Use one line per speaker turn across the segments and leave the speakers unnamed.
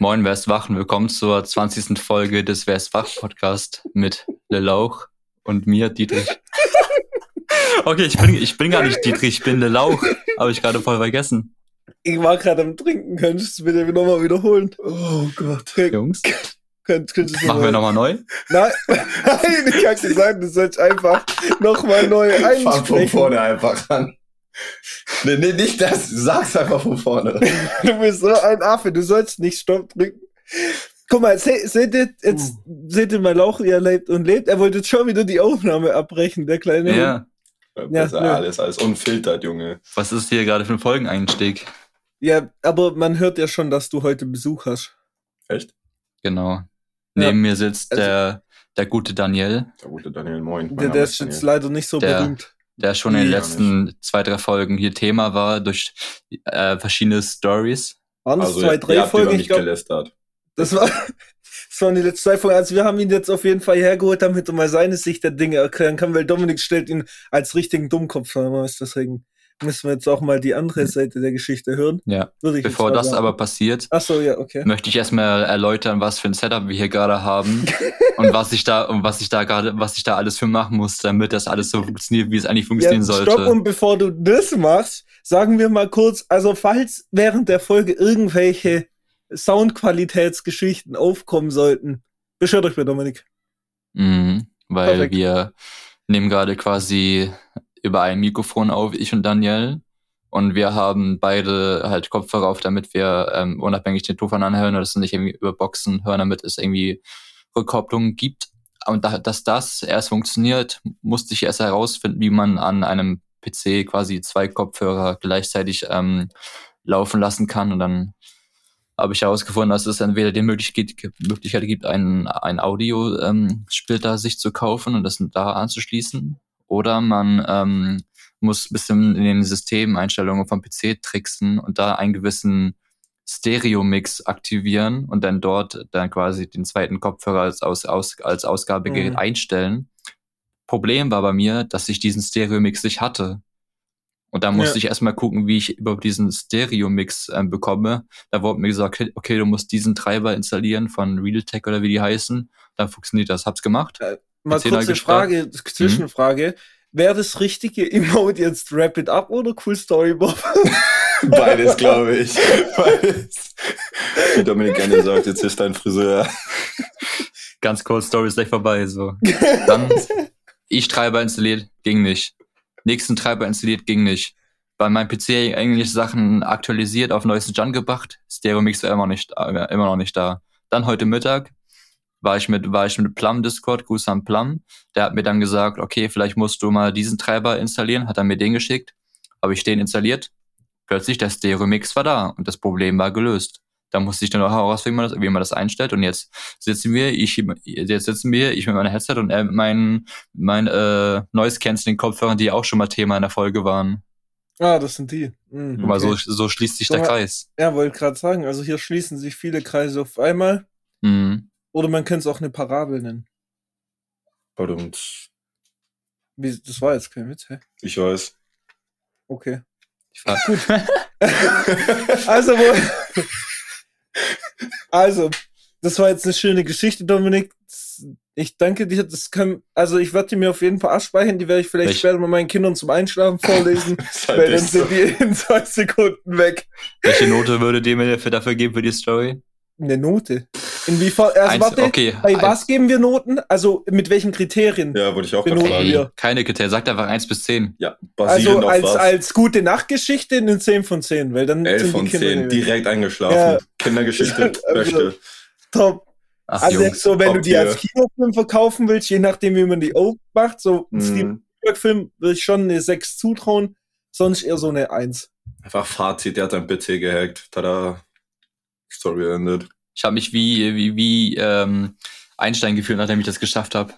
Moin, wer ist wach? Und willkommen zur 20. Folge des Wer ist wach Podcast mit Le Lauch und mir, Dietrich. Okay, ich bin, ich bin gar nicht Dietrich, ich bin Le Lauch. Habe ich gerade voll vergessen.
Ich war gerade am Trinken, könntest du bitte nochmal wiederholen?
Oh Gott.
Jungs,
Könnt, könntest du
machen wir nochmal neu?
Nein, nein, ich hab gesagt, du sollst einfach nochmal neu
Fang von
einsprechen.
vorne einfach an. Nee, nee, nicht das. Sag's einfach von vorne.
Du bist so ein Affe, du sollst nicht Stopp drücken. Guck mal, se, seht ihr, jetzt seht ihr mal Lauch, wie er lebt und lebt. Er wollte jetzt schon wieder die Aufnahme abbrechen, der kleine Hund.
Ja.
Besser
nö.
alles als unfiltert, Junge.
Was ist hier gerade für ein Folgeneinstieg?
Ja, aber man hört ja schon, dass du heute Besuch hast.
Echt?
Genau. Neben mir sitzt
Also-
der, der gute Daniel,
Der gute Daniel, moin.
Der, der
ist
ist jetzt
Daniel.
leider nicht so
Der-
berühmt.
Der schon in den
Ja,
letzten zwei, drei Folgen hier Thema war durch äh, verschiedene Stories.
Waren das
Also,
zwei, drei Folgen?
mich
Ich glaube,
gelästert.
das, war, das waren die letzten zwei Folgen. Also wir haben ihn jetzt auf jeden Fall hergeholt, damit er mal seine Sicht der Dinge erklären kann, weil Dominik stellt ihn als richtigen Dummkopf vor. Deswegen müssen wir jetzt auch mal die andere Seite der Geschichte hören.
Ja.
Würde ich
Bevor das
sagen.
aber passiert,
so, ja, okay.
möchte ich erstmal erläutern, was für ein Setup wir hier gerade haben und was ich da und was ich da gerade, was ich da alles für machen muss, damit das alles so funktioniert, wie es eigentlich funktionieren
Ja,
sollte.
stopp, und bevor du das machst, sagen wir mal kurz, also falls während der Folge irgendwelche Soundqualitätsgeschichten aufkommen sollten, beschwert euch bei Dominik.
Mhm, weil
Perfekt.
wir nehmen gerade quasi über ein Mikrofon auf, ich und Daniel. Und wir haben beide halt Kopfhörer auf, damit wir ähm, unabhängig den Ton voneinander hören oder das nicht irgendwie über Boxen hören, damit es irgendwie Rückkopplungen gibt. Und da, dass das erst funktioniert, musste ich erst herausfinden, wie man an einem PC quasi zwei Kopfhörer gleichzeitig ähm, laufen lassen kann. Und dann habe ich herausgefunden, dass es entweder die Möglichkeit, Möglichkeit gibt, einen, einen Audio-Splitter sich zu kaufen und das da anzuschließen. Oder man ähm, muss ein bisschen in den Systemeinstellungen vom PC tricksen und da einen gewissen Stereo-Mix aktivieren und dann dort dann quasi den zweiten Kopfhörer als, aus, aus, als Ausgabegerät
Mhm.
einstellen. Problem war bei mir, dass ich diesen Stereo-Mix nicht hatte. Und da musste
Ja.
ich erstmal gucken, wie ich überhaupt diesen Stereo-Mix ähm, bekomme. Da wurde mir gesagt, okay, okay, du musst diesen Treiber installieren von Realtek oder wie die heißen. Dann funktioniert das. Hab's gemacht.
Mal kurze. Frage, Zwischenfrage. Wäre das richtige Emote jetzt Wrap It Up oder Cool Story Bob?
Beides, glaube ich. Beides. Wie Dominik gerne sagt, jetzt ist dein Friseur.
Ganz kurz, Story ist gleich vorbei. So. Dann ich Treiber installiert, ging nicht. Nächsten Treiber installiert, ging nicht. Bei meinem PC eigentlich Sachen aktualisiert, auf neuesten Stand gebracht. Stereo Mix war immer, nicht, äh, immer noch nicht da. Dann heute Mittag war ich mit, war ich mit Plum Discord, Gruß an Plum. Der hat mir dann gesagt, okay, vielleicht musst du mal diesen Treiber installieren, hat er mir den geschickt. Habe ich den installiert. Plötzlich der Stereo Mix war da und das Problem war gelöst. Da musste ich dann noch herausfinden, wie man das, wie man das einstellt. Und jetzt sitzen wir, ich, jetzt sitzen wir, ich mit meinem Headset und er mit meinen, mein, äh, Noise Canceling Kopfhörern, die auch schon mal Thema in der Folge waren.
ah, das sind die. Mhm,
mal, so,
okay.
so schließt sich der
Guck mal.
Kreis.
Ja, wollte gerade sagen, also hier schließen sich viele Kreise auf einmal.
Mhm.
Oder man könnte es auch eine Parabel nennen.
Und
Wie, das war jetzt kein Witz, hä?
ich weiß.
Okay.
Ich war,
Also, wo, also, das war jetzt eine schöne Geschichte, Dominik. Ich danke dir. Das kann, also ich werde die mir auf jeden Fall abspeichern. Die werde ich vielleicht
Welch-
später mal meinen Kindern zum Einschlafen vorlesen.
Halt
weil dann
so.
sind die in zwei Sekunden weg.
welche Note würde dem dafür, dafür geben für die Story?
Eine Note. Inwiefern? Also
Eins,
warte,
okay.
bei
ein-
was geben wir Noten? Also mit welchen Kriterien?
Ja, wollte ich auch gerade
Benoten
fragen.
wir.
Keine Kriterien. Sagt einfach 1 bis 10.
Ja,
Also
basierend auf
als,
was?
als gute Nachtgeschichte eine 10 von 10, weil dann
11
sind
von
die Kinder
10,
nicht-
direkt eingeschlafen.
Ja.
Kindergeschichte,
Also,
beste.
top.
Ach,
Also
Jungs.
so, wenn du die
Tier.
als Kinofilm verkaufen willst, je nachdem, wie man die aufmacht, so ein Steven
Mhm.
Spielberg-Film würde ich schon eine 6 zutrauen, sonst eher so eine 1.
Einfach Fazit, der hat sein PC gehackt. Tada. Story endet.
Ich habe mich wie, wie, wie ähm, Einstein gefühlt, nachdem ich das geschafft habe.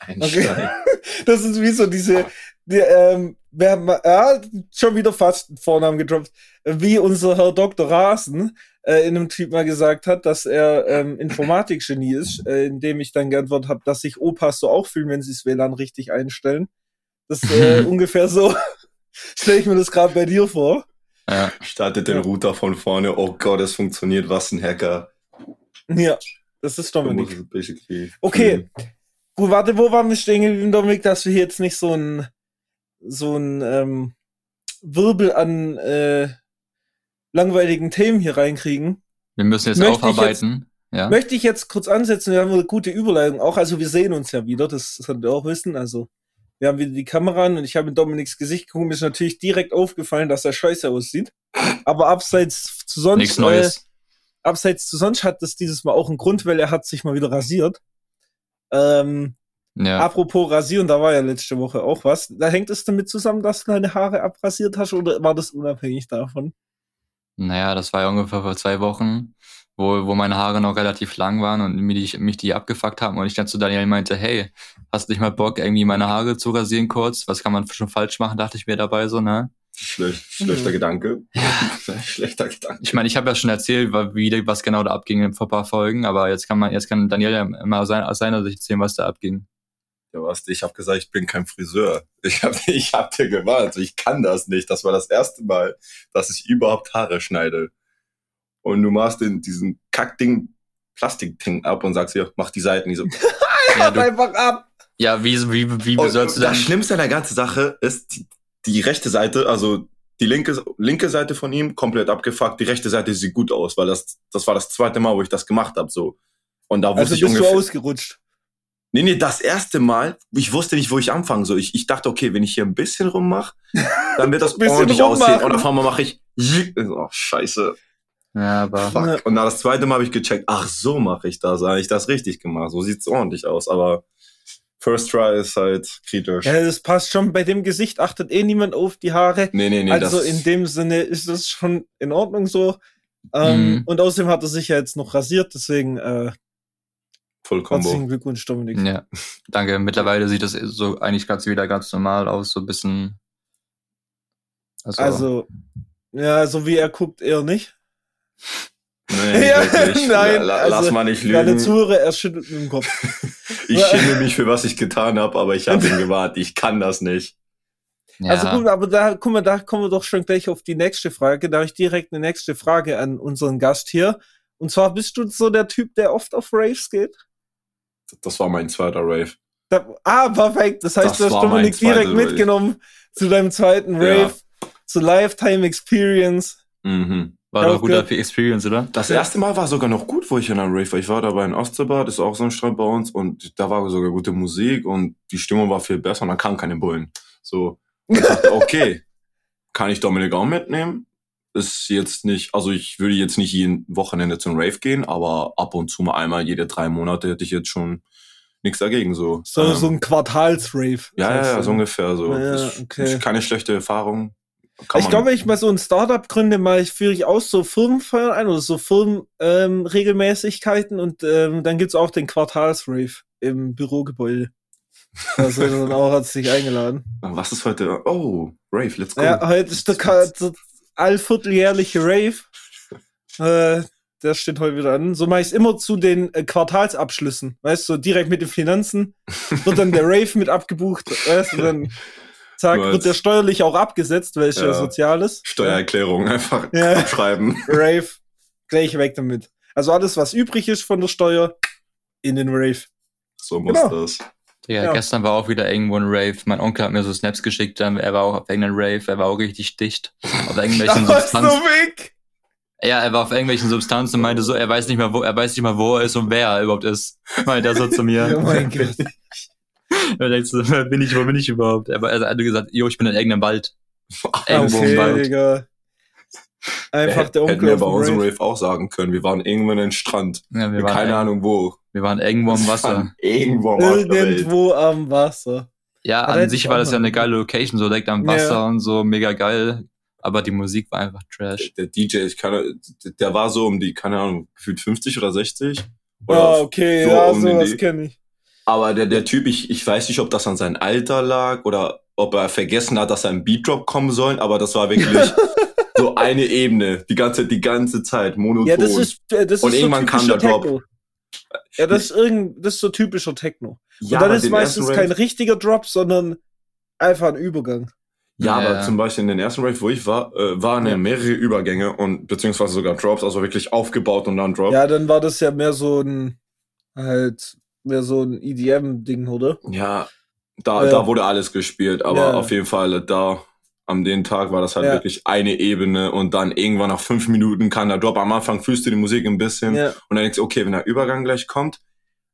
Einstein.
Das ist wie so diese, die, ähm, wer, ma- ja, schon wieder fast einen Vornamen gedroppt, wie unser Herr Dr. Rasen äh, in einem Tweet mal gesagt hat, dass er ähm, Informatikgenie ist, äh, indem ich dann geantwortet habe, dass sich Opas so auch fühlen, wenn sie das WLAN richtig einstellen. Das ist äh, ungefähr so, stelle ich mir das gerade bei dir vor.
Ja.
Startet den. Router von vorne. Oh Gott, es funktioniert. Was ein Hacker.
Ja, das ist Dominik. Okay. Gut, warte, wo waren wir stehen geblieben, Dominik, dass wir hier jetzt nicht so ein so ein ähm, Wirbel an äh, langweiligen Themen hier reinkriegen.
Wir müssen jetzt
Möchte ich
aufarbeiten. ja.
Möchte ich jetzt kurz ansetzen, wir haben eine gute Überleitung auch, also wir sehen uns ja wieder, das solltet ihr auch wissen, also wir haben wieder die Kamera an und ich habe in Dominiks Gesicht geguckt, mir ist natürlich direkt aufgefallen, dass er scheiße aussieht, aber abseits zu sonst,
Nichts Neues.
Abseits zu sonst hat das dieses Mal auch einen Grund, weil er hat sich mal wieder rasiert. Ähm,
ja.
Apropos Rasieren, da war ja letzte Woche auch was. Da hängt es damit zusammen, dass du deine Haare abrasiert hast oder war das unabhängig davon?
Naja, das war ja ungefähr vor zwei Wochen, wo, wo meine Haare noch relativ lang waren und mich, die- mich die abgefuckt haben und ich dann zu Daniel meinte, hey, hast du nicht mal Bock, irgendwie meine Haare zu rasieren kurz? Was kann man schon falsch machen, dachte ich mir dabei so, ne?
Schlecht, schlechter
Mhm.
Gedanke. schlechter Gedanke.
Ich meine, ich habe ja schon erzählt, wie, was genau da abging vor ein paar Folgen, aber jetzt kann man, jetzt kann Daniel ja mal sein, aus seiner Sicht erzählen, was da abging.
Ja, was, ich habe gesagt, ich bin kein Friseur. Ich habe ich hab dir gewarnt. Ich kann das nicht. Das war das erste Mal, dass ich überhaupt Haare schneide. Und du machst den, diesen Kackding, Plastikding ab und sagst hier, mach die Seiten. Ich so,
Ja, du,
einfach ab!
ja wie, wie, wie,
Und
sollst du dann?
das Schlimmste an der ganzen Sache ist, die, die rechte Seite, also die linke, linke Seite von ihm, komplett abgefuckt. Die rechte Seite sieht gut aus, weil das, das war das zweite Mal, wo ich das gemacht habe. So. Und da wusste
Also
ich
bist du
ungefähr.
ausgerutscht.
Nee, nee, das erste Mal, ich wusste nicht, wo ich anfangen soll. Ich, ich dachte, okay, wenn ich hier ein bisschen rummache, dann wird das
Bisschen
ordentlich aussehen. Und auf einmal mache ich, oh, scheiße,
Ja, aber
fuck. Und dann das zweite Mal habe ich gecheckt, ach, so mache ich das. Habe ich das richtig gemacht. So sieht's ordentlich aus. Aber First Try ist halt kritisch.
Ja, das passt schon. Bei dem Gesicht achtet eh niemand auf die Haare.
Nee, nee, nee.
also in dem Sinne ist das schon in Ordnung so. Ähm,
Mhm.
Und außerdem hat er sich ja jetzt noch rasiert, deswegen äh,
Voll Combo.
herzlichen Glückwunsch, Dominik.
ja, danke. Mittlerweile sieht das so eigentlich ganz wieder ganz normal aus, so ein bisschen. Also,
Also, ja, so wie er guckt, eher nicht.
Nee,
Ja, nein,
La,
also,
lass mal nicht
Deine
lügen.
Zuhörer, er schüttelt mit dem Kopf.
Ich schäme mich für was ich getan habe, aber ich habe ihn gewarnt. Ich kann das nicht.
ja,
Also gut, aber da, guck mal, da kommen wir doch schon gleich auf die nächste Frage. Da habe ich direkt eine nächste Frage an unseren Gast hier. Und zwar bist du so der Typ, der oft auf Raves geht?
Das war mein zweiter Rave.
Da, ah, perfekt. Das heißt,
Das
du hast Dominik direkt
Rave.
mitgenommen zu deinem zweiten
Ja.
Rave, zu Lifetime Experience.
Mhm.
War doch guter
gehört.
Experience, oder?
Das erste Mal war sogar noch gut, wo ich in einem Rave war. Ich war dabei in Ostseebad, ist auch so ein Strand bei uns und da war sogar gute Musik und die Stimmung war viel besser und dann kamen keine Bullen. So, ich dachte, okay, kann ich Dominik auch mitnehmen? Ist jetzt nicht, also ich würde jetzt nicht jeden Wochenende zum Rave gehen, aber ab und zu mal einmal jede drei Monate hätte ich jetzt schon nichts dagegen. So,
So,
Ähm,
so ein Quartalsrave.
ja, ja, so ungefähr so.
Ja, okay.
keine schlechte Erfahrung. Kann
ich glaube, wenn ich mal so ein Startup gründe, mal führe ich aus so Firmenfeiern ein oder so Firmenregelmäßigkeiten ähm, und ähm, dann gibt's auch den Quartalsrave im Bürogebäude. Da sind dann auch herzlich eingeladen.
Was ist heute? Oh, Rave, let's go.
Ja, heute ist der, der allvierteljährliche Rave. Äh, der steht heute wieder an. So mache ich es immer zu den äh, Quartalsabschlüssen. Weißt du, so direkt mit den Finanzen wird dann der Rave mit abgebucht. Weißt du, dann zack, wird der steuerlich auch abgesetzt, weil es ja,
Ja.
Soziales.
Steuererklärung einfach
Ja.
abschreiben.
Rave, gleich weg damit. Also alles, was übrig ist von der Steuer, in den Rave.
So muss
Genau.
das.
Digga,
Ja.
gestern war auch wieder irgendwo ein Rave. Mein Onkel hat mir so Snaps geschickt, er war auch auf irgendeinem Rave, er war auch richtig dicht. Auf irgendwelchen Substanzen.
weg!
Ja, er war auf irgendwelchen Substanzen und meinte so, er weiß nicht mal, wo, er weiß nicht mal, wo er ist und wer er überhaupt ist. Meinte er so zu mir.
Oh mein Gott.
Er wer bin ich, wo bin ich überhaupt? Aber er hat gesagt, jo, ich bin in irgendeinem Wald. Irgendwo im
Okay,
Wald.
Digga. Einfach der
Hätten
Onkel
wir
auf
bei unserem
Rave.
Rave auch sagen können. Wir waren irgendwo in einem Strand.
Ja, wir, waren
Keine Ahnung wo.
wir waren irgendwo am Wasser.
Irgendwo am der Welt.
Irgendwo am Wasser.
Ja,
Aber
an sich
ich
war das ja eine geile Location, so direkt am
Ja.
Wasser und so, mega geil. Aber die Musik war einfach trash.
Der DJ, ich kann, der war so um die, keine Ahnung, gefühlt 50 oder 60.
Ah,
Oder
okay,
so
ja,
um den
sowas kenne ich.
Aber der, der Typ, ich, ich weiß nicht, ob das an sein Alter lag oder ob er vergessen hat, dass ein Beatdrop kommen soll, aber das war wirklich so eine Ebene, die ganze, die ganze Zeit, monoton.
Ja, das ist, äh, das
Und
ist
irgendwann kam
typischer
der Drop.
Techno. Ja, das ist, irgend, das ist so typischer Techno.
ja,
Und dann
aber
ist meistens kein richtiger Drop, sondern einfach ein Übergang.
Ja,
Ja.
aber zum Beispiel in den ersten Rave, wo ich war, äh, waren ja
Ja.
mehrere Übergänge und beziehungsweise sogar Drops, also wirklich aufgebaut und dann Drop.
Ja, dann war das ja mehr so ein, halt, mehr so ein EDM-Ding, oder?
Ja, da,
Ja.
da wurde alles gespielt, aber
Ja.
auf jeden Fall da am den Tag war das halt
Ja.
wirklich eine Ebene und dann irgendwann nach fünf Minuten kann der Drop. Am Anfang fühlst du die Musik ein bisschen
Ja.
und dann denkst du, okay, wenn der Übergang gleich kommt,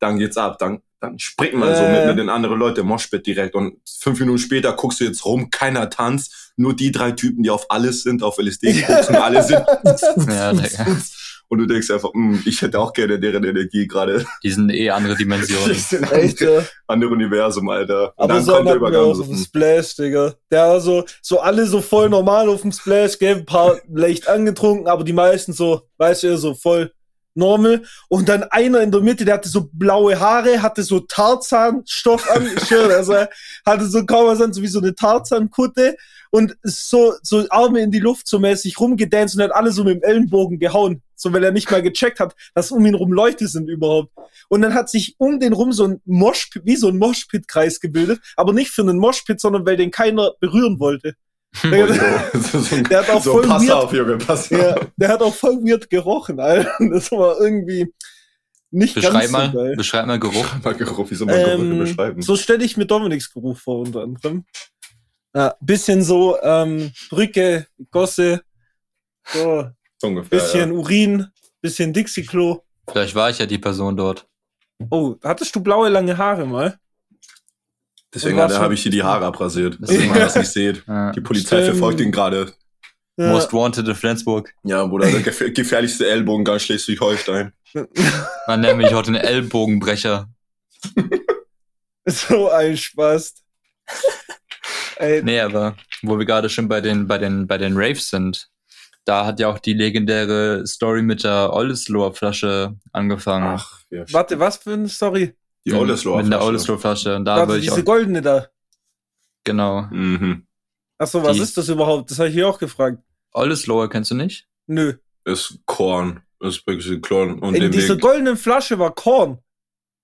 dann geht's ab, dann, dann springt man so mit, mit den anderen Leuten im Moshpit direkt und fünf Minuten später guckst du jetzt rum, keiner tanzt, nur die drei Typen, die auf alles sind, auf LSD gucken, alle sind
Ja.
und du denkst einfach, "Hm, ich hätte auch gerne deren Energie gerade.
Die sind eh andere Dimensionen.
Ich sind
Echt, ja.
andere Universum, Alter. Und
Aber
dann
so
kommt der Übergang.
auch
so,
auf dem
hm.
Splash, Digga. Der war so, so alle so voll normal auf dem Splash, gell, ein paar leicht angetrunken, aber die meisten so, weißt du, so voll normal. Und dann einer in der Mitte, der hatte so blaue Haare, hatte so Tarzanstoff an, also hatte so kaum was an, so wie so eine Tarzankutte und so, so Arme in die Luft so mäßig rumgedanced und hat alle so mit dem Ellenbogen gehauen. So, weil er nicht mal gecheckt hat, dass um ihn rum Leute sind überhaupt. Und dann hat sich um den rum so ein Moshpit, wie so ein Moshpit-Kreis gebildet, aber nicht für einen Moshpit, sondern weil den keiner berühren wollte.
Oh, so,
Der hat auch
so
voll
pass
weird-
auf, Junge, pass auf.
der hat auch voll weird gerochen, Alter. Das war irgendwie nicht
Beschreib
ganz
mal,
so geil.
beschreib mal Geruch.
Mal Geruch, wie soll man Geruch
Ähm,
beschreiben?
so stelle ich mir Dominiks Geruch vor, unter anderem. Ja, bisschen so ähm, Brücke, Gosse, so
So ungefähr.
bisschen Urin, bisschen Dixie-Klo.
Vielleicht war ich ja die Person dort.
Oh, hattest du blaue lange Haare mal?
Deswegen habe ich hier die Haare abrasiert,
Das
dass
mal-
das nicht sieht.
Ja.
Die Polizei
Stimmt.
verfolgt ihn gerade.
Ja.
Most Wanted in Flensburg.
Ja, Bruder, der gef gefährlichste Ellbogengang Schleswig-Holstein.
Man nennt mich heute den Ellbogenbrecher.
So ein Spaß. Ey,
Nee, aber wo wir gerade schon bei den, bei den, bei den Raves sind, da hat ja auch die legendäre Story mit der Oldesloher Flasche angefangen.
Ach, ja.
warte, was für eine Story?
die Oldesloher
Mit der
Flasche.
Oldesloher Flasche. Und da
Warte, diese
auch,
goldene da.
genau.
Mhm.
Achso, was
Die-
ist das überhaupt? Das habe ich hier auch gefragt.
Oldesloher kennst du nicht?
Nö.
Ist Korn. Ist wirklich Korn. Und
In dieser goldenen Flasche war Korn.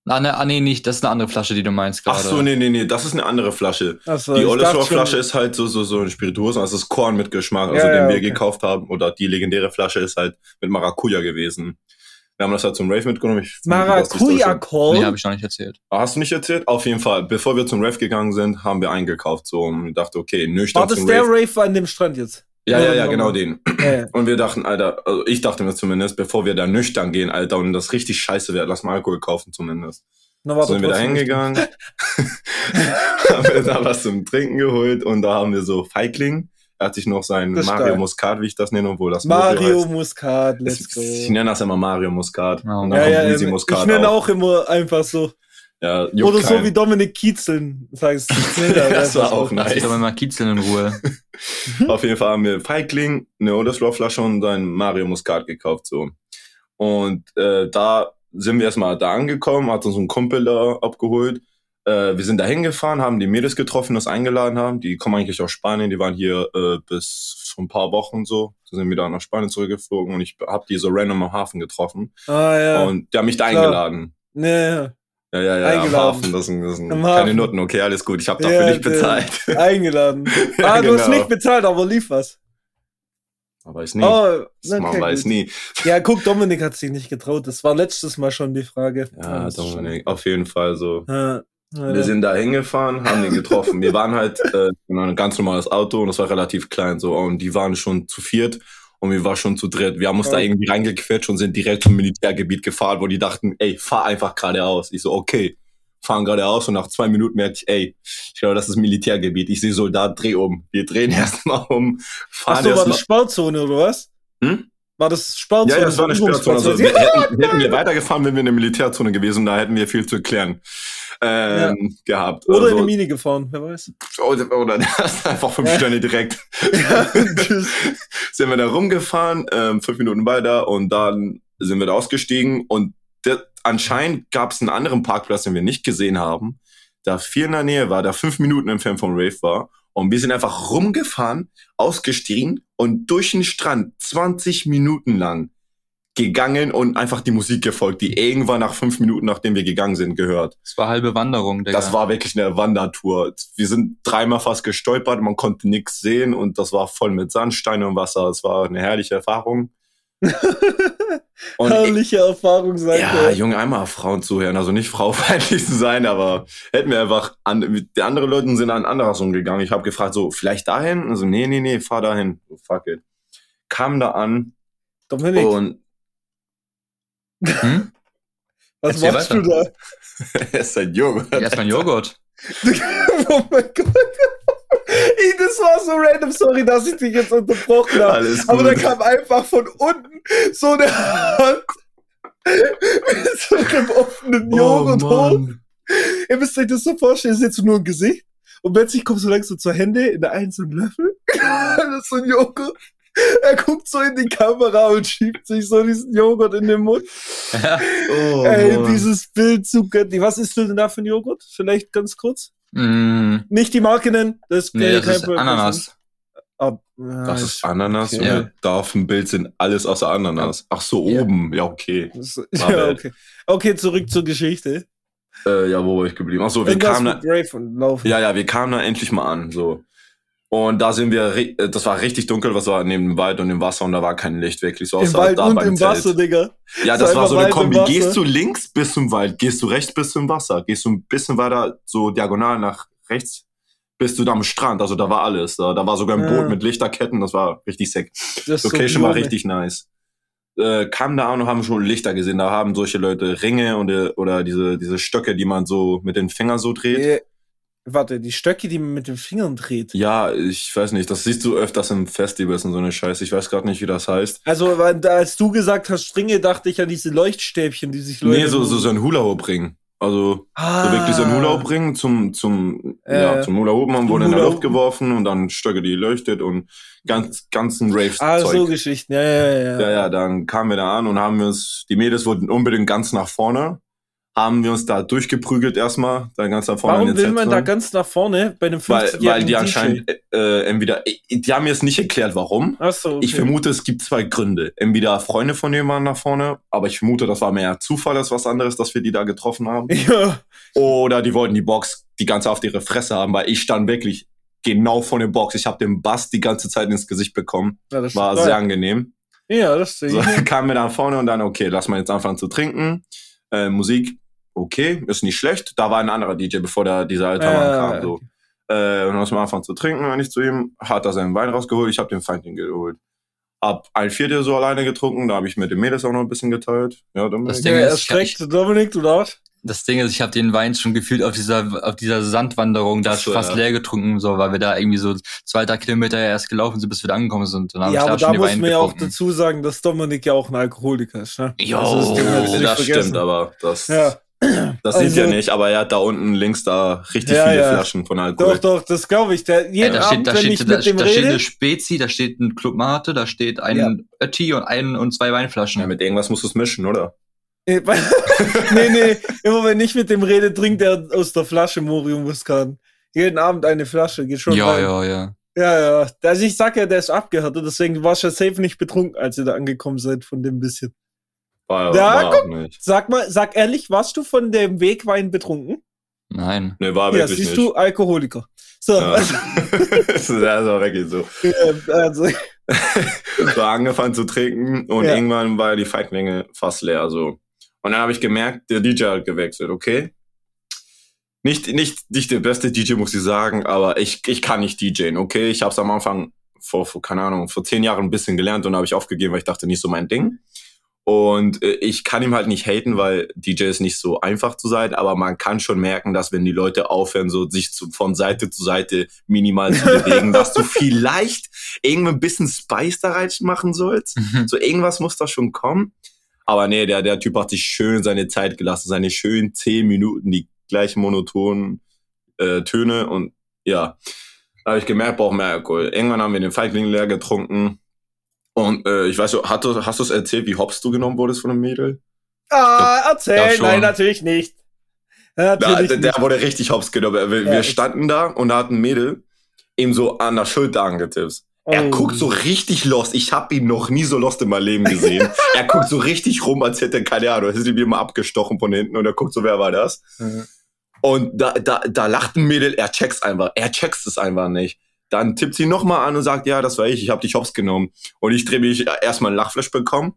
Ah, ne, ah, nee, nicht. Das ist eine andere Flasche, die du meinst
Ach
gerade.
so, nee, nee, nee, das ist eine andere Flasche.
Achso,
Die
ich
Oldesloher
dachte schon-
Flasche ist halt so, so, so ein Spirituosen, also es ist Korn mit Geschmack, also
Ja,
den
ja,
wir
okay.
gekauft haben. Oder die legendäre Flasche ist halt mit Maracuja gewesen. Wir haben das halt zum Rave mitgenommen. Ich,
Maracuja-Korn.
Nee, habe ich noch nicht erzählt.
Ah, Hast du nicht erzählt? Auf jeden Fall. Bevor wir zum Rave gegangen sind, haben wir eingekauft. So, und ich dachte, okay, nüchtern
war das
zum
der
Rave.
Rave an dem Strand jetzt?
Ja, ja, ja, genau den.
Ja.
Und wir dachten, Alter, also ich dachte mir zumindest, bevor wir da nüchtern gehen, Alter, und das richtig scheiße wird, lass mal Alkohol kaufen zumindest.
Na, war
So sind wir da hingegangen, haben wir da was zum Trinken geholt und da haben wir so Feigling. Er hat sich noch sein
Das
Mario. Muscat, wie ich das nenne, obwohl das
Mario. Muscat, let's
Ich,
go.
ich nenne das immer Mario Muscat.
Ja,
und dann
Ja,
kommt
ja,
Easy
ja,
Muscat
ich nenne
auch.
auch immer einfach so.
Ja,
Oder so
keinen.
wie Dominik Kietzeln. Das heißt,
Das war auch
so.
nice.
Ich mal kitzeln in Ruhe.
Auf jeden Fall haben wir Feigling, eine Oderslow-Flasche und ein Mario Muscat gekauft. so. Und äh, da sind wir erstmal da angekommen, hat uns ein Kumpel da abgeholt. Äh, wir sind da hingefahren, haben die Mädels getroffen, das eingeladen haben. Die kommen eigentlich aus Spanien, die waren hier äh, bis vor ein paar Wochen so. Sie sind wieder nach Spanien zurückgeflogen und ich habe die so random am Hafen getroffen.
Ah, ja.
Und die haben mich da
Klar.
eingeladen.
Nee,
Ja, ja, ja, am
Eingeladen.
Hafen. Das sind, das sind
Am
keine. Noten, okay, alles gut. Ich habe dafür
Ja,
nicht bezahlt.
eingeladen.
Ja,
ah, du hast
genau.
nicht bezahlt, aber lief was.
Man weiß nie.
Oh,
Man
okay,
weiß
gut.
nie.
Ja, guck, Dominik hat sich nicht getraut. Das war letztes Mal schon die Frage.
Ja,
das ist schon-
Dominik, auf jeden Fall so.
Ja, ja,
Wir sind da hingefahren, haben den getroffen. Wir waren halt äh, in ein ganz normales Auto und das war relativ klein so und die waren schon zu viert und wir waren schon zu dritt. Wir haben uns
Ja.
da irgendwie reingequetscht und sind direkt zum Militärgebiet gefahren, wo die dachten, ey, fahr einfach geradeaus. Ich so, okay, fahren geradeaus und nach zwei Minuten merkte ich, ey, ich glaube, das ist Militärgebiet. Ich sehe Soldat, dreh um. Wir drehen erstmal um, fahren
Ach so, war das Sperrzone oder was?
Hm?
War das Sperrzone?
Ja, ja, das war eine Sperrzone. Also, wir, hätten, hätten wir weitergefahren, wären wir in der Militärzone gewesen, da hätten wir viel zu klären ähm, gehabt.
Oder in
also,
eine Mine gefahren, wer weiß.
oder, oder einfach fünf
Ja.
Sterne direkt.
tschüss.
sind wir da rumgefahren, ähm, fünf Minuten weiter und dann sind wir da ausgestiegen und der, anscheinend gab es einen anderen Parkplatz, den wir nicht gesehen haben, da viel in der Nähe war, da fünf Minuten entfernt vom Rave war und wir sind einfach rumgefahren, ausgestiegen und durch den Strand 20 Minuten lang gegangen und einfach die Musik gefolgt, die irgendwann nach fünf Minuten, nachdem wir gegangen sind, gehört.
Das war halbe Wanderung, Digga.
Das war wirklich eine Wandertour. Wir sind dreimal fast gestolpert, man konnte nichts sehen und das war voll mit Sandstein und Wasser. Es war eine herrliche Erfahrung. Und
Herrliche Erfahrung sein
ja,
können.
Junge, einmal Frauen zuhören, also nicht fraufeindlich zu sein, aber hätten wir einfach an, die anderen Leute sind an anderes umgegangen. Ich habe gefragt, so, vielleicht dahin? Also, nee, nee, nee, fahr dahin. So, fuck it. Kam da an
Dominik,
und
Hm?
was
erzähl
machst
weiter.
du da?
er ist ein Joghurt.
Erstmal Joghurt.
oh mein Gott. Ey, das war so random, sorry, dass ich dich jetzt unterbrochen habe.
Alles
Aber da
gut.
kam einfach von unten so eine Hand mit so einem offenen Joghurt hoch.
Mann.
Ihr müsst euch das so vorstellen, ist jetzt nur ein Gesicht. Und plötzlich kommt so langsam zur Hände in der einen so ein Löffel. das ist so ein Joghurt. Er guckt so in die Kamera und schiebt sich so diesen Joghurt in den Mund.
Oh,
Ey,
Mann.
dieses Bild zu göttlich. Was ist denn da für ein Joghurt? Vielleicht ganz kurz?
Mm,
Nicht die Marke nennen. Das,
nee, das ist. Ananas.
Ah, ja,
Das ist Ananas,
okay.
Da auf dem Bild sind alles außer Ananas. Ach so,
Ja.
oben. Ja, okay.
Das-
My
Ja, okay. okay, zurück zur Geschichte.
Äh, ja, wo war ich geblieben? Ach so, wir
Irgendwas
kamen da. Ja, ja, wir kamen da endlich mal an, so. Und da sind wir, äh, das war richtig dunkel, was war neben dem Wald und dem Wasser und da war kein Licht wirklich so
Im Wald
da
und im
Zelt.
Wasser, Digga.
Ja,
So
das war so eine Kombi. Gehst du links bis zum Wald, gehst du rechts bis zum Wasser, gehst du ein bisschen weiter so diagonal nach rechts, bist du da am Strand. Also da war alles. Da, da war sogar ein
Ja.
Boot mit Lichterketten, das war richtig sick.
Das ist so
Location war richtig nice. Äh, kam da an und haben schon Lichter gesehen. Da haben solche Leute Ringe und, äh, oder diese, diese Stöcke, die man so mit den Fingern so dreht.
Warte, die Stöcke, die man mit den Fingern dreht.
Ja, ich weiß nicht. Das siehst du öfters im Festivals und so eine Scheiße. Ich weiß gerade nicht, wie das heißt.
Also, als du gesagt hast, Stringe, dachte ich an diese Leuchtstäbchen, die sich
Nee, so, so, so ein Hula-Hoop-Ring. Also,
ah,
so wirklich so ein Hula-Hoop-Ring zum, zum,
Äh,
ja, zum Hula-Hoop. Man
zum
wurde in der. Luft geworfen und dann Stöcke, die leuchtet und ganz, ganzen Raves-Zeug.
Ah, so Geschichten, ja, ja, ja.
Ja, ja, dann kamen wir da an und haben wir uns, die Mädels wollten unbedingt ganz nach vorne, haben wir uns da durchgeprügelt erstmal, dann ganz nach vorne
Warum will man da ganz nach vorne bei einem 50
weil, weil die anscheinend äh, entweder, äh, die haben mir jetzt nicht erklärt, warum.
Achso, okay.
Ich vermute, es gibt zwei Gründe. Entweder Freunde von denen waren nach vorne, aber ich vermute, das war mehr Zufall als was anderes, dass wir die da getroffen haben.
Ja,
Oder die wollten die Box die ganze auf ihre Fresse haben, weil ich stand wirklich genau vor der Box. Ich habe den Bass die ganze Zeit ins Gesicht bekommen.
ja, das
War sehr angenehm.
Ja, das sehe
So,
ich.
kamen wir dann vorne und dann, okay, lass mal jetzt anfangen zu trinken. Äh, Musik, okay, ist nicht schlecht. Da war ein anderer DJ, bevor der, dieser alte Mann
Ja,
kam. So. Äh, und dann lass mal anfangen zu trinken, wenn ich zu ihm. Hat er seinen Wein rausgeholt, ich habe den Feindling geholt. Ab ein Viertel so alleine getrunken, da habe ich mit den Mädels auch noch ein bisschen geteilt. Ja, dann
Das Ding ist,
erschreckt. Dominik, du darfst?
Das Ding ist, ich habe den Wein schon gefühlt auf dieser auf dieser Sandwanderung da
so,
fast
ja.
leer getrunken, so weil wir da irgendwie so zwei, drei Kilometer erst gelaufen sind, bis wir da angekommen sind.
Ja,
ich
aber
da
da muss man ja auch dazu sagen, dass Dominik ja auch ein Alkoholiker ist. Ne?
Jo,
Also, das
das stimmt, aber das,
Ja,
das
Also-
sieht ja nicht. Aber er hat da unten links da richtig
Ja,
viele
ja.
Flaschen von Alkohol.
doch, doch, das glaube ich. Der,
Ja,
jeden
da
Abend,
steht, da
wenn
steht,
ich
da,
mit dem
da steht
rede,
eine Spezi, da steht ein Club Mate, da steht ein
Ja.
Ötti und ein und zwei Weinflaschen.
Ja, mit irgendwas musst du es mischen, oder?
nee, nee, immer wenn ich mit dem rede, trinkt er aus der Flasche Morium Muskan. Jeden Abend eine Flasche, geht schon
ja,
rein.
ja, ja.
Ja, ja. Also ich sag ja, der ist abgehärtet, deswegen warst du ja safe nicht betrunken, als ihr da angekommen seid von dem bisschen.
War,
Ja,
war auch nicht.
Sag mal, sag ehrlich, warst du von dem Wegwein betrunken?
Nein.
Nee, war
Ja,
wirklich
siehst
nicht.
du, Alkoholiker. So,
Ja. das ist also wirklich so.
äh, also,
so angefangen zu trinken und
Ja.
irgendwann war die Feitmenge fast leer. So. Und dann habe ich gemerkt, der DJ hat gewechselt, okay? Nicht, nicht, nicht der beste DJ, muss ich sagen, aber ich, ich kann nicht DJen, okay? Ich habe es am Anfang vor, vor, keine Ahnung, vor zehn Jahren ein bisschen gelernt und habe ich aufgegeben, weil ich dachte, nicht so mein Ding. Und äh, ich kann ihm halt nicht haten, weil DJ ist nicht so einfach zu sein, aber man kann schon merken, dass wenn die Leute aufhören, so sich zu, von Seite zu Seite minimal zu bewegen, dass du vielleicht irgendwie ein bisschen Spice da rein machen sollst. So irgendwas muss da schon kommen. Aber nee, der, der Typ hat sich schön seine Zeit gelassen, seine schönen zehn Minuten, die gleichen monotonen äh, Töne und ja, da habe ich gemerkt, braucht mehr Alkohol. Irgendwann haben wir den Feigling leer getrunken und äh, ich weiß, hast du, hast du es erzählt, wie hops du genommen wurdest von einem Mädel?
ah, erzähl,
schon.
nein, natürlich nicht. Natürlich
der, der
nicht.
wurde richtig hops genommen. Wir,
Ja,
wir standen da und da hat ein Mädel ihm so an der Schulter angetippt. Er
Oh.
guckt so richtig lost. Ich habe ihn noch nie so lost in meinem Leben gesehen. er guckt so richtig rum, als hätte er keine Ahnung. Hätte ihm mal abgestochen von hinten und er guckt so, wer war das? Und da, da, da lacht ein Mädel, er checkt's einfach. Er checkt es einfach nicht. Dann tippt sie nochmal an und sagt, ja, das war ich, ich habe dich hops genommen. Und ich drehe mich erstmal einen Lachflash bekommen.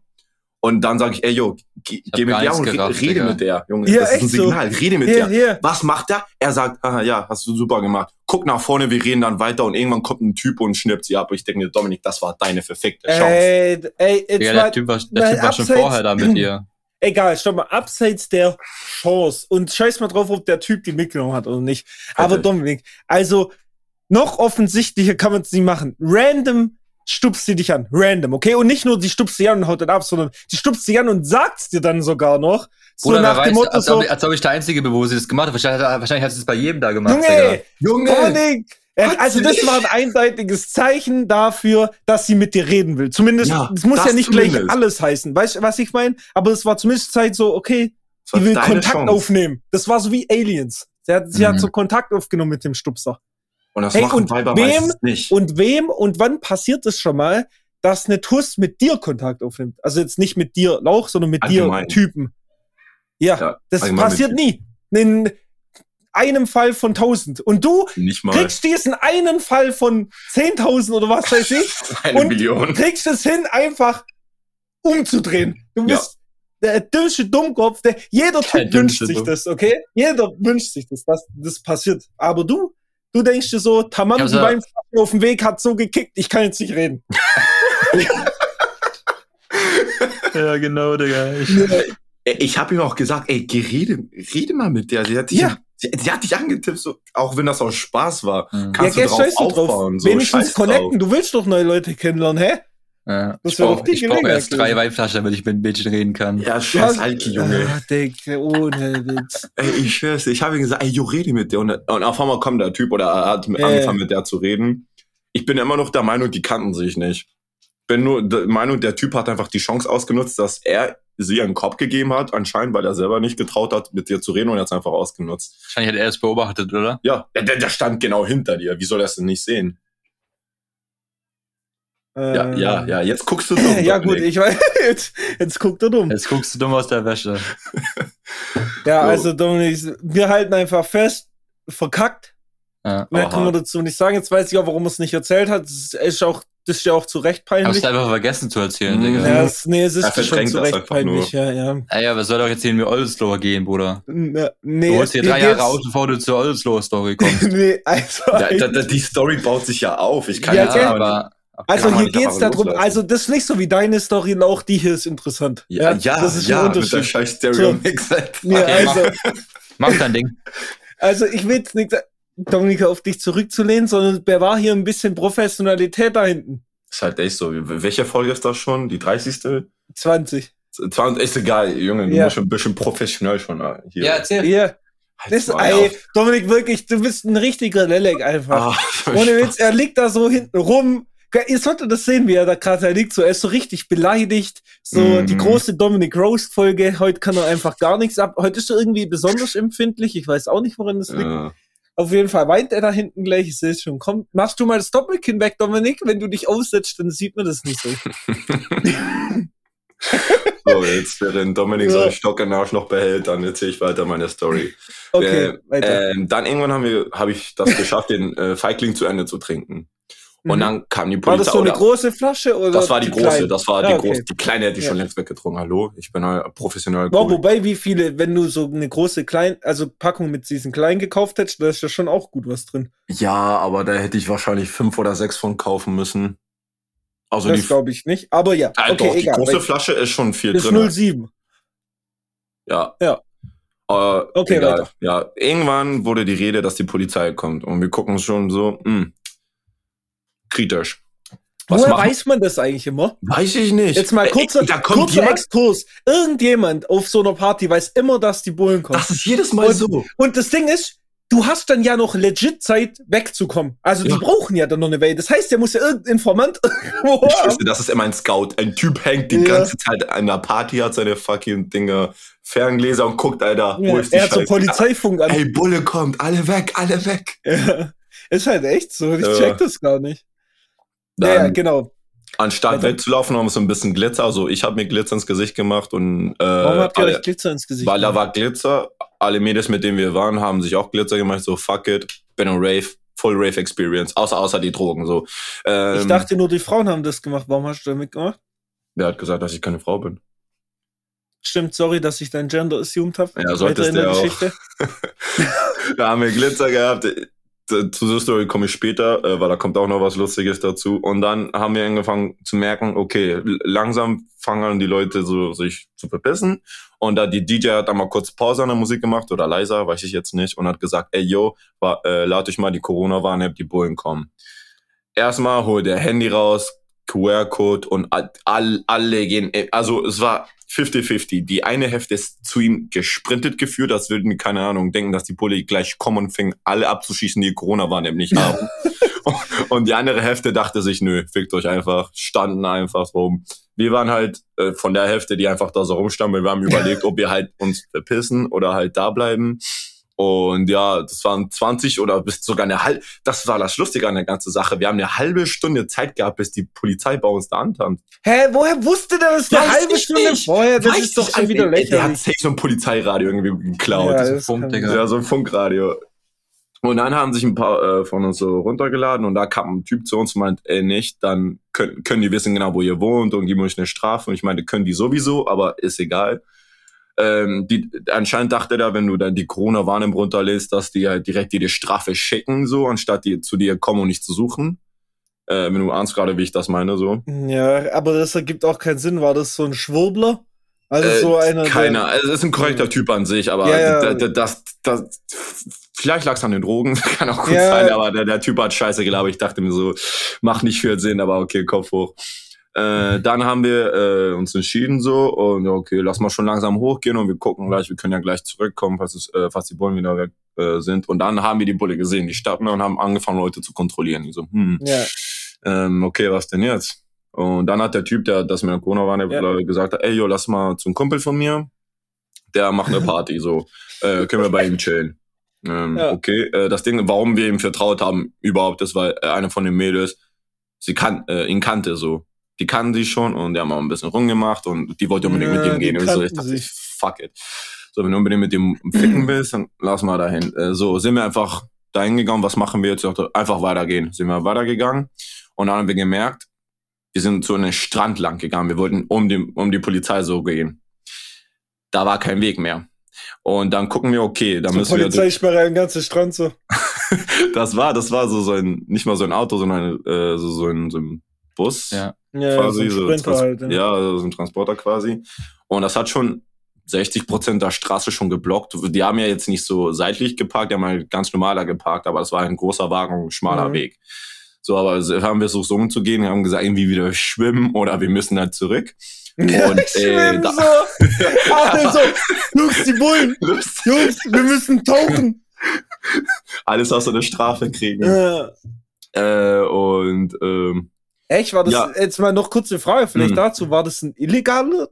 Und dann sage ich, ey, yo, geh, geh mit der und
gerafft,
rede
Digga.
mit der, Junge.
Ja,
das ist ein
echt so.
Signal. Rede mit
Hier,
der.
hier.
Was macht er? Er sagt, haha, ja, hast du super gemacht. Guck nach vorne, wir reden dann weiter und irgendwann kommt ein Typ und schnippt sie ab. Und ich denke mir, Dominik, das war deine verfickte Chance.
Ey, ey, jetzt
Ja, der Typ war, der typ war schon vorher da mit ihr.
egal, stopp mal, abseits der Chance und scheiß mal drauf, ob der Typ die mitgenommen hat oder nicht. Aber
Richtig.
Dominik, also noch offensichtlicher kann man es nicht machen. Random stupst sie dich an. Random, okay? Und nicht nur die stupst sie an und haut dann ab, sondern die stupst sie an und sagt's dir dann sogar noch. So
Bruder,
nach dem
weiß,
Motto
als,
so,
als ob ich der Einzige bin, wo sie das gemacht hat. Wahrscheinlich, hat- wahrscheinlich hat sie es bei jedem da gemacht.
Junge,
Junge! Hat
Also das war ein einseitiges Zeichen dafür, dass sie mit dir reden will. Zumindest,
Ja,
es muss
das
ja nicht gleich
zumindest.
alles heißen. Weißt du, was ich meine? Aber es war zumindest Zeit so, okay, die will Kontakt
Chance.
aufnehmen. Das war so wie Aliens. Sie hat, sie hat
Mhm.
so Kontakt aufgenommen mit dem Stupser.
Und das
Hey,
machen
und
Weiber
wem-
nicht.
Und wem und wann passiert es schon mal, dass eine Tuss mit dir Kontakt aufnimmt? Also jetzt nicht mit dir Lauch, sondern mit
Allgemein.
dir Typen. Ja,
Ja,
das passiert
mit-
nie. In einem Fall von tausend. Und du
nicht mal
kriegst diesen einen Fall von 10.000 oder was weiß ich,
eine
und-
Million.
kriegst es hin, einfach umzudrehen. Du
Ja.
bist der dümmste Dummkopf, der, jeder
Der
Typ wünscht sich
Dumm-
das, okay? Jeder wünscht sich das, dass das passiert. Aber du, du denkst dir so, Tamam,
Ja, also-
Weinflasche auf dem Weg hat so gekickt, ich kann jetzt nicht reden.
Ja, genau, Digga.
Ey, Ich habe ihm auch gesagt, ey, rede, rede mal mit der. Sie hat dich,
Ja.
sie, sie hat dich angetippt, so, auch wenn das aus Spaß war.
Mhm.
Kannst
ja,
du drauf
scheiß du drauf.
aufbauen. So,
Wenigstens connecten,
drauf.
du willst doch neue Leute kennenlernen, hä?
Ja.
Das
Ich brauche brauch erst drei
gewesen.
Weinflaschen, damit ich mit dem Mädchen reden kann.
Ja, scheiß Alki, Junge.
Ah, Digga, ohne Witz.
Ey, ich schwör's, dir, ich habe ihm gesagt, ey, jo, rede mit der. Und, und auf einmal kommt der Typ oder er hat
Äh.
angefangen mit der zu reden. Ich bin immer noch der Meinung, die kannten sich nicht. Bin nur der Meinung, der Typ hat einfach die Chance ausgenutzt, dass er sie einen Kopf gegeben hat, anscheinend, weil er selber nicht getraut hat, mit dir zu reden und er hat es einfach ausgenutzt.
Wahrscheinlich hat er es beobachtet, oder?
Ja, der, der stand genau hinter dir. Wie soll er es denn nicht sehen? Ja,
Ähm,
ja, ja, jetzt guckst du dumm.
Ja, gut, ich weiß, jetzt, jetzt guckt er dumm.
Jetzt guckst du dumm aus der Wäsche.
Ja,
So.
also Dominik, wir halten einfach fest, verkackt.
Ja.
Mehr
Aha.
kann man dazu nicht sagen. Jetzt weiß ich auch, warum er es nicht erzählt hat. Das ist auch, das ist ja auch zu Recht
Hast
peinlich.
du einfach vergessen zu erzählen,
Mhm.
Digga.
Ja, es, nee, es ist schon
verdrängt
zu Recht peinlich, ja, ja.
Ey, aber soll doch jetzt hier in mir Oldesloher gehen, Bruder.
N- Nee,
Du holst dir
mir
drei Jahre aus, bevor du zur Oldesloher Story kommst.
nee, also,
Da, da, da, die Story baut sich ja auf. Ich kann
Ja,
jetzt
gell?
aber
also hier geht's darum, also das ist nicht so wie deine Story, Lauch, die hier ist interessant.
Ja, ja,
das ist
ja,
ein
mit der
Unterschied.
scheiß Stereo-Mix.
Ja,
Okay,
also,
Mach dein Ding.
also ich will jetzt nicht, Dominika, auf dich zurückzulehnen, sondern wer war hier ein bisschen Professionalität da hinten?
Ist halt echt so. Welche Folge ist das schon? Die 30.
20.
20, ist egal, Junge, du
Ja.
musst schon ein bisschen professionell schon hier.
erzähl.
Ja,
Halt
das, ey. Dominik, wirklich, du bist ein richtiger Lelek einfach.
Ah,
Ohne Witz, er liegt da so hinten rum. Ihr solltet das sehen, wie er da gerade liegt. So, er ist so richtig beleidigt. So,
Mhm.
die große Dominic Roast Folge. Heute kann er einfach gar nichts ab. Heute ist er irgendwie besonders empfindlich. Ich weiß auch nicht, woran das liegt.
Ja.
Auf jeden Fall weint er da hinten gleich. Ich sehe es schon. Komm, machst du mal das Doppelkinn weg, Dominik? Wenn du dich aufsetzt, dann sieht man das nicht so.
So, jetzt, während Dominik
Ja.
seinen Stock im Arsch noch behält, dann erzähle ich weiter meine Story.
Okay,
Äh,
weiter.
Ähm, dann irgendwann haben wir, habe ich das geschafft, den äh, Feigling zu Ende zu trinken. Und
Mhm.
dann kam die
war
Polizei.
das so eine
oder-
große Flasche oder?
das war die, große,
kleine?
das war die
okay.
große. Die kleine hätte ich
Ja.
schon längst weggetrunken. Hallo, ich bin ein professioneller
Wow, wobei, wie viele, wenn du so eine große klein, also Packung mit diesen kleinen gekauft hättest, da ist ja schon auch gut was drin.
Ja, aber da hätte ich wahrscheinlich fünf oder sechs von kaufen müssen. Also
das
die
glaube ich nicht. Aber ja,
Ah,
okay,
doch, die
egal.
große
weil-
Flasche ist schon viel
Das ist
drin.
07.
Ja.
Ja.
Äh,
Okay,
egal.
weiter.
Ja, irgendwann wurde die Rede, dass die Polizei kommt und wir gucken schon so, mh, kritisch. Was
Woher
machen-
weiß man das eigentlich immer?
Weiß ich nicht.
Jetzt mal kurzer,
ey, da kommt
kurzer
jemand,
Exkurs. Irgendjemand auf so einer Party weiß immer, dass die Bullen kommen.
das ist jedes Mal
Und-
so.
Und das Ding ist, du hast dann ja noch legit Zeit wegzukommen. Also
Ja.
die brauchen ja dann noch eine Weile. Das heißt, der muss ja irgendein Informant irgendwo
Ich wüsste, das ist immer ein Scout. Ein Typ hängt die
Ja.
ganze Zeit an der Party, hat seine fucking Dinger Ferngläser und guckt, Alter, wo
Ja,
ist die
er hat so
Scheiße?
Polizeifunk an.
Ey, Bulle kommt, alle weg, alle weg.
Ja. Ist halt echt so. Ich
Ja.
check das gar nicht. Ja, ja, genau.
Anstatt wegzulaufen, haben wir so ein bisschen Glitzer. Also ich habe mir Glitzer ins Gesicht gemacht und äh,
Warum habt ihr
alle,
euch Glitzer ins Gesicht
weil da
gemacht?
war Glitzer. Alle Mädels, mit denen wir waren, haben sich auch Glitzer gemacht. So fuck it, bin ein Rave, Full Rave Experience, außer außer die Drogen. So. Ähm,
Ich dachte nur, die Frauen haben das gemacht. Warum hast du da mitgemacht?
der hat gesagt, dass ich keine Frau bin.
Stimmt, sorry, dass ich dein Gender assumed habe.
Ja, solltest
in der
du auch.
Geschichte.
da haben wir Glitzer gehabt. Zu zur Story komme ich später, äh, weil da kommt auch noch was Lustiges dazu. Und dann haben wir angefangen zu merken, okay, langsam fangen an die Leute so sich zu verpissen. Und da die DJ hat dann mal kurz Pause an der Musik gemacht oder leiser, weiß ich jetzt nicht, und hat gesagt, ey yo, äh, lad euch mal die Corona-Warn-App, die Bullen kommen. Erstmal hol der Handy raus, QR-Code und all, all, alle gehen, äh, also es war 50-50. Die eine Hälfte ist zu ihm gesprintet geführt, als würden, keine Ahnung, denken, dass die Pulli gleich kommen und fingen alle abzuschießen, die Corona waren nicht haben. und die andere Hälfte dachte sich, nö, fickt euch einfach, standen einfach rum. Wir waren halt äh, von der Hälfte, die einfach da so rumstanden, wir haben überlegt, ob wir halt uns verpissen oder halt da bleiben. Und ja, das waren 20 oder bis sogar eine halbe, das war das Lustige an der ganzen Sache. Wir haben eine halbe Stunde Zeit gehabt, bis die Polizei bei uns da antanzt.
Hä, woher wusste der das eine halbe Stunde
nicht.
vorher? Das
Weiß
ist doch schon wieder
nicht. Der hat
lächerlich.
safe so ein Polizeiradio irgendwie geklaut.
Ja,
Ja,
das
Funk, Digga.
so ein Funkradio. Und dann haben sich ein paar äh, von uns so runtergeladen und da kam ein Typ zu uns und meint, ey nicht, dann können, können die wissen genau, wo ihr wohnt und geben euch eine Strafe. Und ich meinte, können die sowieso, aber ist egal. Ähm, die, anscheinend dachte er, wenn du dann die Corona-Warn-App runterlädst, dass die halt direkt dir die Strafe schicken, so, anstatt die zu dir kommen und nicht zu suchen. Äh, wenn du ahnst gerade, wie ich das meine, so.
Ja, aber das ergibt auch keinen Sinn. War das so ein Schwurbler? Also
Äh,
so einer.
Keiner. Also, es ist ein korrekter Typ an sich, aber
Ja, ja.
d- d- das, das, vielleicht lag es an den Drogen, kann auch gut
Ja.
sein, aber der, der Typ hat Scheiße gelabert. Ich dachte mir so, macht nicht viel Sinn, aber okay, Kopf hoch. Äh, dann haben wir äh, uns entschieden so und ja, okay, lass mal schon langsam hochgehen und wir gucken gleich, wir können ja gleich zurückkommen, falls, es, äh, falls die Bullen wieder weg äh, sind. Und dann haben wir die Bulle gesehen, die standen da und haben angefangen, Leute zu kontrollieren. Ich so, hm,
Ja.
ähm, okay, was denn jetzt? Und dann hat der Typ, der das mit der Corona war,
Ja.
gesagt, hat, ey, yo, lass mal zum Kumpel von mir. Der macht eine Party, so. Äh, können wir bei ihm chillen. Ähm,
Ja.
Okay, äh, das Ding, warum wir ihm vertraut haben überhaupt, ist, weil äh, eine von den Mädels, sie kan äh, ihn kannte so. Die kannten sie schon und die haben auch ein bisschen rumgemacht und die wollte unbedingt
Ja,
mit ihm gehen. Und so, ich dachte,
sich.
fuck it. So, wenn du unbedingt mit dem ficken willst, dann lass mal dahin. Äh, so, sind wir einfach dahin gegangen, was machen wir jetzt? Ich dachte, einfach weitergehen. Sind wir weitergegangen und dann haben wir gemerkt, wir sind zu einem Strand lang gegangen. Wir wollten um, die, um die Polizei so gehen. Da war kein Weg mehr. Und dann gucken wir, okay, da
Zur
müssen wir.
Polizeisperre ein ganzer Strand so.
Das war, das war so, so ein, nicht mal so ein Auto, sondern äh, so, so, ein, so ein Bus.
Ja.
Ja,
quasi,
so
so,
ein
Trans
halt.
ja, also so ein Transporter quasi. Und das hat schon 60 Prozent der Straße schon geblockt. Die haben ja jetzt nicht so seitlich geparkt, die haben halt ganz normaler geparkt, aber das war ein großer Wagen, ein schmaler
Mhm.
Weg. So, aber so haben wir versucht, so umzugehen, wir haben gesagt, irgendwie wieder schwimmen oder wir müssen halt zurück.
Ja,
Und, äh, da-
so. Also, Jungs, die Bullen.
Lustig.
Jungs, wir müssen tauchen.
Alles so eine Strafe kriegen.
Äh,
Äh, und ähm,
echt, war das
Ja.
jetzt mal noch kurze Frage vielleicht
Hm.
dazu. War das eine illegale,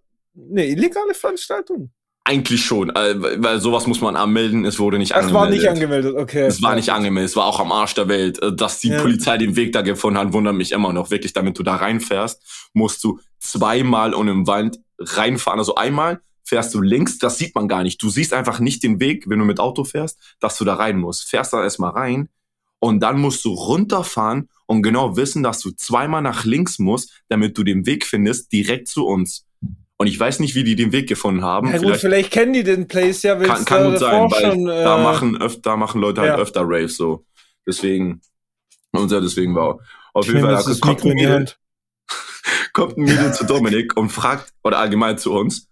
eine illegale Veranstaltung?
eigentlich schon, äh, weil sowas muss man anmelden, es wurde nicht
Das
angemeldet.
war nicht angemeldet, okay.
Es war nicht angemeldet, es war auch am Arsch der Welt. Äh, Dass die
Ja.
Polizei den Weg da gefunden hat, wundert mich immer noch. Wirklich, damit du da reinfährst, musst du zweimal um den Wald reinfahren. Also einmal fährst du links, das sieht man gar nicht. Du siehst einfach nicht den Weg, wenn du mit Auto fährst, dass du da rein musst. Fährst da erstmal rein und dann musst du runterfahren und genau wissen, dass du zweimal nach links musst, damit du den Weg findest, direkt zu uns. Und ich weiß nicht, wie die den Weg gefunden haben.
Ja, gut, vielleicht, kennen die den Place ja,
kann, kann
da
gut sein, weil
schon, äh,
da machen öfter, da machen Leute halt
ja.
öfter Raves so. Deswegen, und ja, deswegen war auf jeden Fall
das
kommt ein, Mädel, kommt ein Mädel zu Dominik und fragt, oder allgemein zu uns,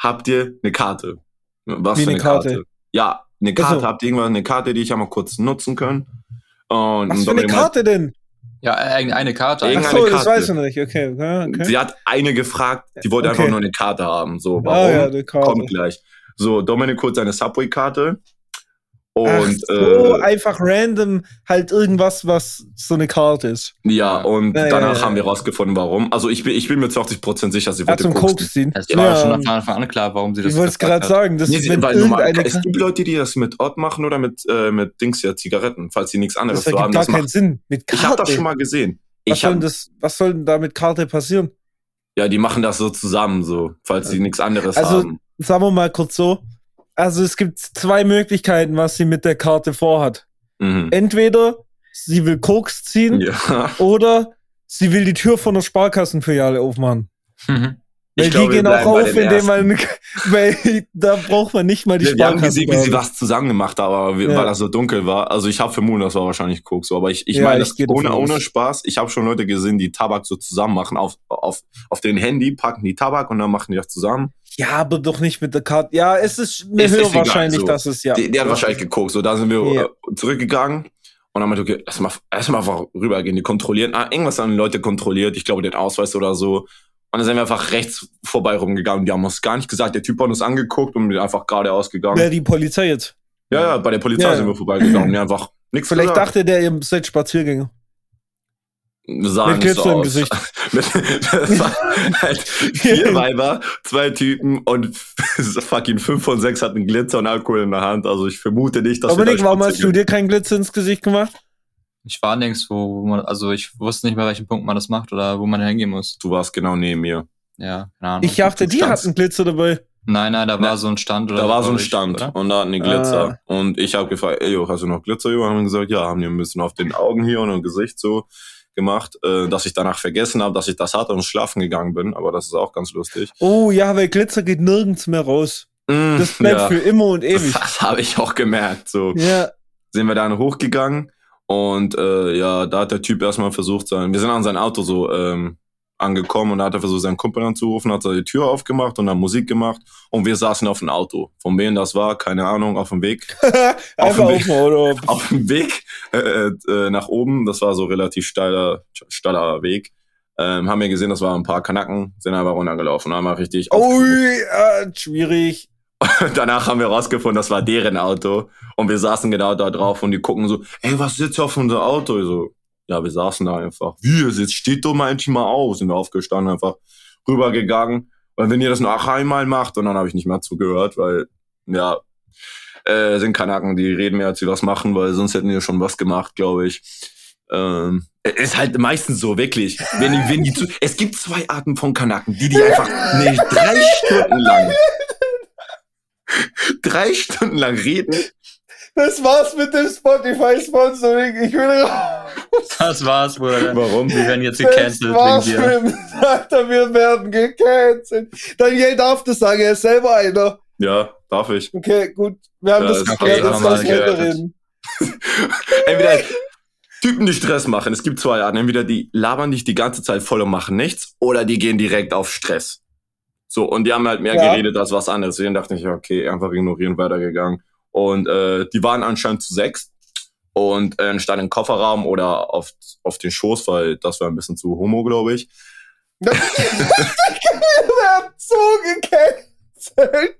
habt ihr eine Karte? Was
Wie
für
eine
eine Karte?
Karte?
Ja, eine Karte.
Also.
Habt ihr irgendwann eine Karte, die ich einmal kurz nutzen können? Und
Was für eine Karte denn?
Ja, eine, eine Karte.
Ach
Irgendeine
so, das
Karte.
weiß ich noch nicht. Okay, okay.
Sie hat eine gefragt, die wollte
Okay.
einfach nur eine Karte haben. So, warum?
Ah, ja, eine Karte.
Kommt gleich. So, Dominik holt seine Subway-Karte. Und
Ach so,
äh,
einfach random halt irgendwas, was so eine Karte ist.
Ja,
Ja.
und
Ja, ja,
danach
ja,
haben wir
ja.
rausgefunden, warum. Also ich bin, ich bin mir zu 80% sicher, sie
Ja,
wollte
zum
koksen.
Koks ziehen.
Es war
Ja,
schon von Anfang an klar, warum sie das
Ich wollte es gerade sagen, dass
Nee,
wenn
weil normal,
irgendeine
es gibt Leute, die das mit Ort machen oder mit, äh, mit Dings ja, Zigaretten, falls sie nichts anderes
das
so haben.
ergibt gar
Das
keinen
macht,
Sinn. Mit Karte.
ich habe das schon mal gesehen.
Was
Ich
soll,
hab,
denn das, was soll denn da mit Karte passieren?
ja, die machen das so zusammen, so, falls sie nichts anderes
Also-
haben.
Sagen wir mal kurz so. Also es gibt zwei Möglichkeiten, was sie mit der Karte vorhat.
Mhm.
Entweder sie will Koks ziehen
Ja.
oder sie will die Tür von der Sparkassenfiliale aufmachen.
Mhm.
Weil
Ich
die
wir
gehen auch auf, indem man, weil da braucht man nicht mal die
Wir, wir haben gesehen, wie sie was zusammen gemacht haben, aber
Ja.
weil das so dunkel war. Also ich habe vermutet, das war wahrscheinlich Koks, so. Aber ich, ich
Ja,
meine,
ich
ohne, ohne Spaß. Ich habe schon Leute gesehen, die Tabak so zusammen machen. Auf, auf, auf den Handy packen die Tabak und dann machen die das zusammen.
Ja, aber doch nicht mit der Karte. Ja, es ist mir
ist
höher wahrscheinlich,
so.
dass es ja.
Die, die hat wahrscheinlich gekokst. So, da sind wir
Ja.
äh, zurückgegangen. Und dann meinte ich, okay, lass mal, lass mal einfach rübergehen. Die kontrollieren, ah, irgendwas haben die Leute kontrolliert. Ich glaube, den Ausweis oder so. Und dann sind wir einfach rechts vorbei rumgegangen. Die haben uns gar nicht gesagt. Der Typ hat uns angeguckt und wir einfach geradeaus gegangen.
Wer die Polizei jetzt?
Ja, ja, bei der Polizei
Ja,
sind
ja.
wir vorbeigegangen. Die einfach nichts
Vielleicht
gesagt.
dachte der, ihr seid Spaziergänger.
Sahen
Mit
nicht
Glitzer im. Gesicht.
Mit- das halt vier Weiber, zwei Typen und fucking fünf von sechs hatten Glitzer und Alkohol in der Hand. Also ich vermute nicht, dass
Dominik,
wir da
warum hast du dir keinen Glitzer ins Gesicht gemacht?
Ich war nirgendwo, wo man, also ich wusste nicht mehr, welchen Punkt man das macht oder wo man hingehen muss.
Du warst genau neben mir.
Ja, keine Ahnung.
Ich dachte, die hatten Glitzer dabei.
Nein, nein, da
Na,
war so ein Stand oder
Da war so ein Stand
oder?
und da hatten die Glitzer. Und ich habe gefragt, ey, jo, hast du noch Glitzer? Jo, haben gesagt, ja, haben die ein bisschen auf den Augen hier und im Gesicht so gemacht, äh, dass ich danach vergessen habe, dass ich das hatte und schlafen gegangen bin. Aber das ist auch ganz lustig.
Oh ja, weil Glitzer geht nirgends mehr raus.
Mm,
Das bleibt
ja,
für immer und ewig.
Das habe ich auch gemerkt. So.
Ja.
sind wir dann hochgegangen und äh, ja, da hat der Typ erstmal versucht, sein, wir sind an sein Auto so ähm, angekommen und hat er versucht, seinen Kumpel anzurufen, hat die Tür aufgemacht und dann Musik gemacht und wir saßen auf dem Auto. Von wem das war, keine Ahnung, auf dem Weg.
Einfach auf dem Auto.
Auf dem Weg äh, äh, nach oben, das war so relativ steiler, steiler Weg. Ähm, haben wir gesehen, das waren ein paar Kanacken, sind aber runtergelaufen, haben wir richtig
Ui, äh, schwierig.
Danach haben wir rausgefunden, das war deren Auto. Und wir saßen genau da drauf und die gucken so, ey, was sitzt auf unser Auto? Ich so, ja, wir saßen da einfach. Wie, jetzt steht doch mal endlich mal auf. Sind wir aufgestanden, einfach rübergegangen. Und wenn ihr das noch einmal macht, und dann habe ich nicht mehr zugehört, weil, ja, äh, sind Kanaken, die reden mehr, als sie was machen, weil sonst hätten die schon was gemacht, glaube ich. Ähm, ist halt meistens so, wirklich. Wenn die, wenn die zu, es gibt zwei Arten von Kanaken, die die einfach nee, drei Stunden lang drei Stunden lang reden.
Das war's mit dem Spotify-Sponsoring. Ich will raus.
Das war's, Bruder.
Warum?
Wir werden jetzt
Das
gecancelt
war's
wegen dir.
mit dem Alter, wir werden gecancelt. Daniel darf das sagen, er ist selber einer.
Ja, darf ich.
Okay, gut. Wir haben
Ja,
das geklärt, das
wir gerettet.
reden.
Entweder Typen, die Stress machen. Es gibt zwei Arten. Entweder die labern dich die ganze Zeit voll und machen nichts, oder die gehen direkt auf Stress. So, und die haben halt mehr
Ja.
geredet als was anderes. Deswegen dachte ich, okay, einfach ignorieren, weitergegangen. Und äh, die waren anscheinend zu sechs und äh, stand im Kofferraum oder auf, auf den Schoß, weil das war ein bisschen zu homo, glaube ich.
Er hat so gecancelt.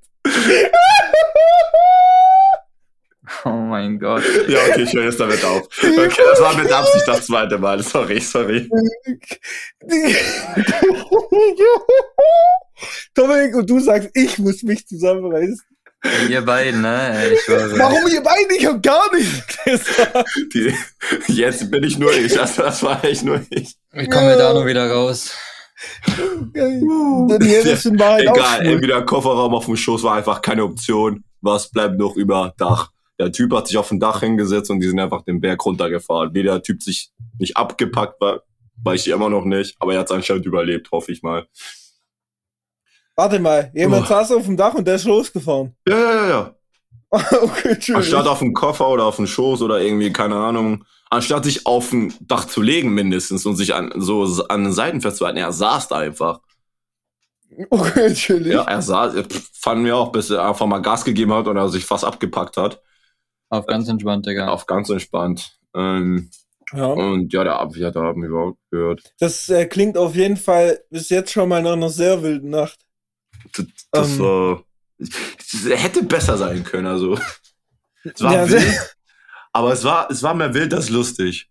Oh mein Gott.
Ja, okay, ich höre jetzt damit auf. Okay, das war mit Absicht das zweite Mal. Sorry, sorry.
Dominik, und du sagst, ich muss mich zusammenreißen.
Ihr beiden, ne? Ich schwöre.
Warum ihr beide? Ich hab gar nicht gesagt.
Die, jetzt bin ich nur ich. Also das war echt nur ich.
Wie kommen wir da nur wieder raus?
Daniel ist in Wahrheit auch
Egal, entweder Kofferraum auf dem Schoß war einfach keine Option. Was bleibt noch über Dach? Der Typ hat sich auf dem Dach hingesetzt und die sind einfach den Berg runtergefahren. Wie der Typ sich nicht abgepackt war, weiß ich immer noch nicht. Aber er hat es anscheinend überlebt, hoffe ich mal.
Warte mal, jemand
Oh.
saß auf dem Dach und der ist losgefahren.
Ja, ja, ja, ja.
okay.
Anstatt auf dem Koffer oder auf dem Schoß oder irgendwie, keine Ahnung, anstatt sich auf dem Dach zu legen mindestens und sich an, so an den Seiten festzuhalten, er saß da einfach.
Okay, Entschuldigung.
Ja, er saß, fanden wir auch, bis er einfach mal Gas gegeben hat und er sich fast abgepackt hat.
Auf ganz entspannt, Digga.
Auf ganz entspannt. Ähm,
Ja.
und ja, der Abwehr, da haben wir überhaupt gehört.
Das äh, klingt auf jeden Fall bis jetzt schon mal nach einer sehr wilden Nacht.
Das, das,
Ähm.
äh, hätte besser sein können, also. Es war
Ja,
wild, aber es war, es war mehr wild als lustig.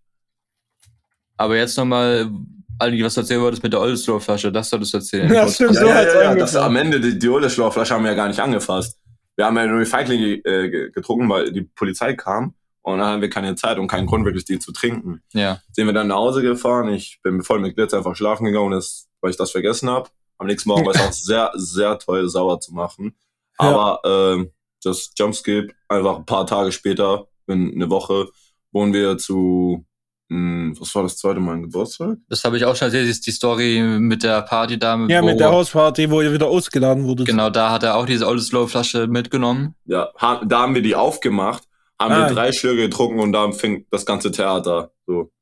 Aber jetzt nochmal, Ali, was du erzählen wolltest mit der Oldesloe-Flasche, das solltest du erzählen.
Ja, stimmt.
Ja,
so
ja, ja, ja,
angefangen.
das, am Ende, die, die Ole-Schlauchflasche haben wir ja gar nicht angefasst. Wir haben ja nur die Feigling äh, ge- getrunken, weil die Polizei kam Und dann haben wir keine Zeit und keinen Grund, wirklich die zu trinken.
Ja.
Sind wir dann nach Hause gefahren. Ich bin voll mit Glitzer einfach schlafen gegangen, das, weil ich das vergessen habe. Am nächsten Morgen war es auch sehr, sehr teuer, sauer zu machen.
Ja.
Aber ähm, das Jumpskip, einfach ein paar Tage später, in eine Woche, wohnen wir zu, mh, was war das zweite Mal, ein Geburtstag?
Das habe ich auch schon erzählt, ist die Story mit der Party da.
Ja,
wo,
mit der Hausparty, wo ihr wieder ausgeladen wurdet.
Genau, da hat er auch diese Old Slow Flasche mitgenommen.
Ja, ha, da haben wir die aufgemacht, haben
Ah.
wir drei Schlücke getrunken und dann fing das ganze Theater. So.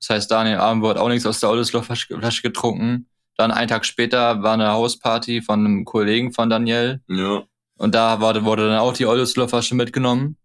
Das heißt, Daniel Abend hat auch nichts aus der Old Slow Flasche getrunken. Dann einen Tag später war eine Hausparty von einem Kollegen von Daniel.
Ja.
Und da wurde, wurde dann auch die Old Slow Flasche mitgenommen.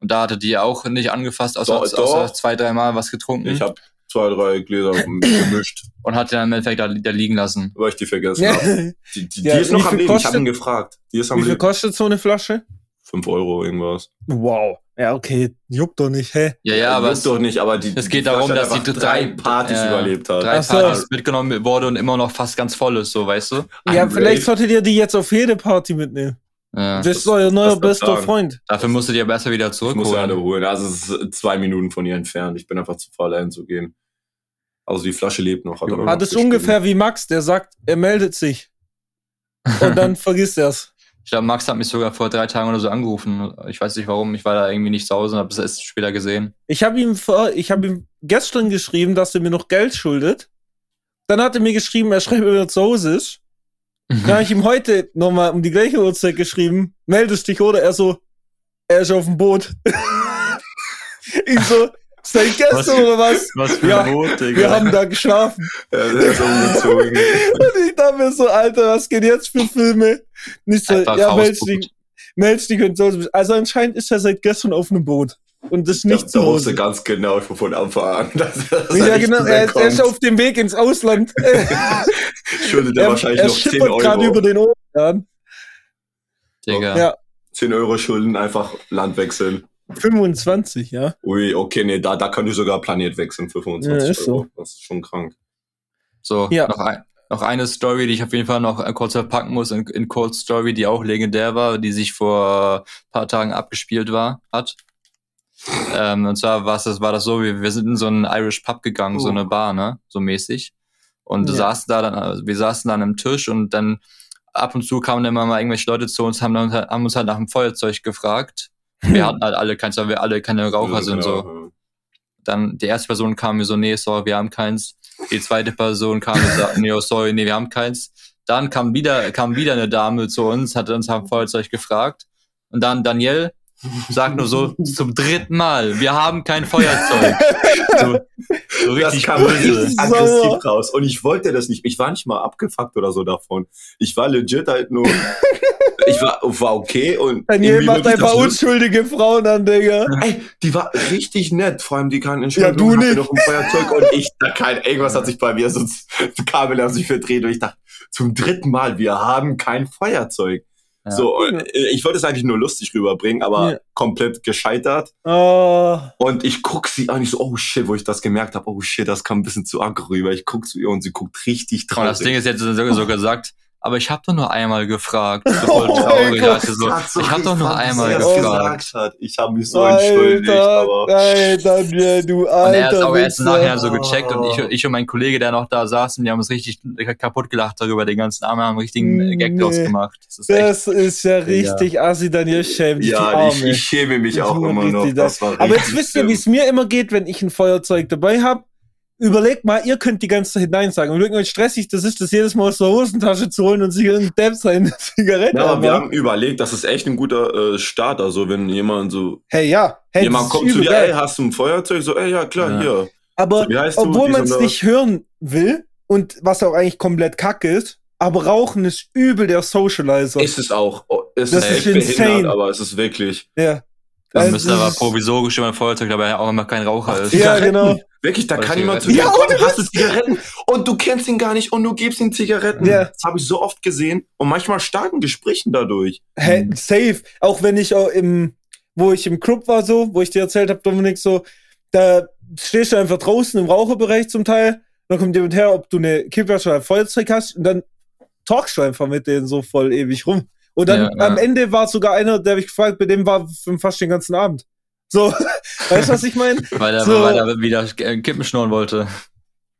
Und da hatte die auch nicht angefasst, außer,
Doch, doch.
außer zwei, dreimal was getrunken.
Ich habe zwei, drei Gläser gemischt,
und hat die dann im Endeffekt da, da liegen lassen.
weil ich die vergessen
Ja.
habe. Die, die,
Ja,
die ist noch am Leben. Ich
kostet-
habe ihn gefragt. Die ist am
Wie viel
Leben.
kostet so eine Flasche?
Fünf Euro irgendwas.
Wow. Ja, okay. Juckt doch nicht, hä?
Ja, ja, aber
Juckt
es,
doch nicht, aber die,
es
die
geht darum,
Flasche
dass
hat
die
einfach
drei-
drei Partys
ja,
überlebt hat.
drei
Ach so.
Partys mitgenommen wurde und immer noch fast ganz voll ist, so, weißt du?
Ja,
Ein
vielleicht solltet ihr die jetzt auf jede Party mitnehmen.
Ja.
das ist euer neuer bester
sagen.
Freund.
Dafür musst du dir besser wieder
Ich muss ja alle
zurückholen.
holen. Also es ist zwei Minuten von ihr entfernt. Ich bin einfach zu faul, dahin zu gehen. Also die Flasche lebt noch. Hat
das ist
geschrieben.
ungefähr wie Max, der sagt, er meldet sich. Und dann vergisst er's.
Ich glaube, Max hat mich sogar vor drei Tagen oder so angerufen. Ich weiß nicht warum. Ich war da irgendwie nicht zu Hause und habe es erst später gesehen.
Ich habe ihm, vor- ich hab ihm gestern geschrieben, dass er mir noch Geld schuldet. Dann hat er mir geschrieben, er schreibt, wenn er zu Hause ist. Dann habe ich ihm heute nochmal um die gleiche Uhrzeit geschrieben, meldest dich oder? Er so, er ist auf dem Boot. ich so, seit gestern
Was?
oder was?
Was
für ein
Boot, Digga.
Wir haben da geschlafen.
Ja, der ist umgezogen.
Ich mir so, Alter, was geht jetzt für Filme? Nicht so,
Einfach
ja, dich, meld dich und so. Also anscheinend ist er seit gestern auf einem Boot. Und das ist nicht zu
da wusste
Hause.
ganz genau von Anfang an, dass, dass
Ja, genau, er, er ist
kommt.
auf dem Weg ins Ausland.
Schuldet er, wahrscheinlich
er
noch 10
schippert gerade
Euro.
über den Ozean.
Digga.
Ja.
10 Euro Schulden, einfach Land wechseln.
25, ja.
Ui, okay, nee, da, da könnte ich sogar Planet wechseln für 25
Ja, ist so.
Euro. Das ist schon krank.
So,
Ja.
noch, ein, noch eine Story, die ich auf jeden Fall noch äh, kurz verpacken muss, in, in Cold Story, die auch legendär war, die sich vor paar Tagen abgespielt war, hat. Ähm, und zwar war das, war das so, wir, wir sind in so einen Irish Pub gegangen, so
Oh.
eine Bar, ne, so mäßig. Und
Ja.
saßen da dann, also wir saßen dann am Tisch und dann ab und zu kamen dann immer mal irgendwelche Leute zu uns, haben, dann, haben uns halt nach dem Feuerzeug gefragt. Wir hatten halt alle keins, weil wir alle keine Raucher
Ja,
sind, so.
genau.
Dann die erste Person kam mir so, nee, sorry, wir haben keins. Die zweite Person kam und sagte, nee, oh, sorry, nee, wir haben keins. Dann kam wieder, kam wieder eine Dame zu uns, hat uns am Feuerzeug gefragt. Und dann Daniel sagt nur so zum dritten Mal, wir haben kein Feuerzeug. So, so
Das
richtig
kam
böse.
aggressiv raus. Und ich wollte das nicht. Ich war nicht mal abgefuckt oder so davon. Ich war legit halt nur. ich war, war okay und.
Daniel macht einfach
das
unschuldige Frauen an, Digga.
Ey, die war richtig nett. Vor allem die kann
Ja,
entscheiden,
du nicht.
noch ein Feuerzeug und ich, da kein, irgendwas hat sich bei mir, sonst Kabel haben sich verdreht und ich dachte, zum dritten Mal, wir haben kein Feuerzeug.
Ja.
So, und äh, ich wollte es eigentlich nur lustig rüberbringen, aber
Ja.
komplett gescheitert.
Oh,
Und ich guck sie an, ich so, oh shit, wo ich das gemerkt habe, oh shit, das kam ein bisschen zu aggro rüber. Ich guck zu ihr und sie guckt richtig
Und
traurig.
das Ding ist jetzt so, so gesagt, aber ich habe doch nur einmal gefragt. So voll
Oh
traurig.
Gott.
Also so, ich habe doch nur einmal gefragt.
Ich habe mich so entschuldigt,
Alter,
aber
nein, Daniel, du
Und er
alter
hat auch erst nachher so gecheckt und ich, ich und mein Kollege, der noch da saßen, die haben uns richtig kaputt gelacht darüber, den ganzen Arm haben einen richtigen äh, Gag
Nee.
draus gemacht. Das ist echt.
Das ist ja richtig assi, Daniel, schämt dich, die
ja, ich,
Arme.
ich schäme mich auch immer noch.
richtig
Das war
Aber jetzt wisst ihr, wie es mir immer geht, wenn ich ein Feuerzeug dabei habe. Überlegt mal, ihr könnt die ganze Zeit Nein sagen. Überlegt mal, wie stressig das ist, das jedes Mal aus der Hosentasche zu holen und sich in Depp seine Zigarette
Ja, aber wir haben überlegt, das ist echt ein guter äh, Start. Also wenn jemand so,
Hey, ja. Hey,
jemand
ist
kommt zu dir,
geil.
ey, hast du ein Feuerzeug? So, ey, ja klar,
Ja.
hier.
Aber
So,
obwohl man es nicht hören will und was auch eigentlich komplett kacke ist, aber Rauchen ist übel der Socializer.
Ist es auch. Oh, es
Das
ist
ist
echt
insane.
behindert, aber es ist wirklich.
ja.
Man
Also,
müsste aber
ist-
provisorisch immer ein Feuerzeug dabei auch immer kein Raucher ist.
Ja, genau.
Wirklich, da
Oder
kann jemand zu dir
Ja,
kommen, hast du Zigaretten und du kennst ihn gar nicht und du gibst ihm Zigaretten.
Ja.
Das habe ich so oft gesehen und manchmal starken Gesprächen dadurch.
Hä,
Mhm.
safe. Auch wenn ich auch im, wo ich im Club war, so, wo ich dir erzählt habe, Dominik, so, da stehst du einfach draußen im Raucherbereich zum Teil, dann kommt jemand her, ob du eine Kippflasche oder ein Feuerzeug hast, und dann talkst du einfach mit denen so voll ewig rum. Und dann
Ja, ja.
am Ende war sogar einer, der hab ich gefragt, bei dem war für fast den ganzen Abend. So, weißt du, was ich meine?
Weil er,
So.
weil er wieder äh, Kippen schnurren wollte.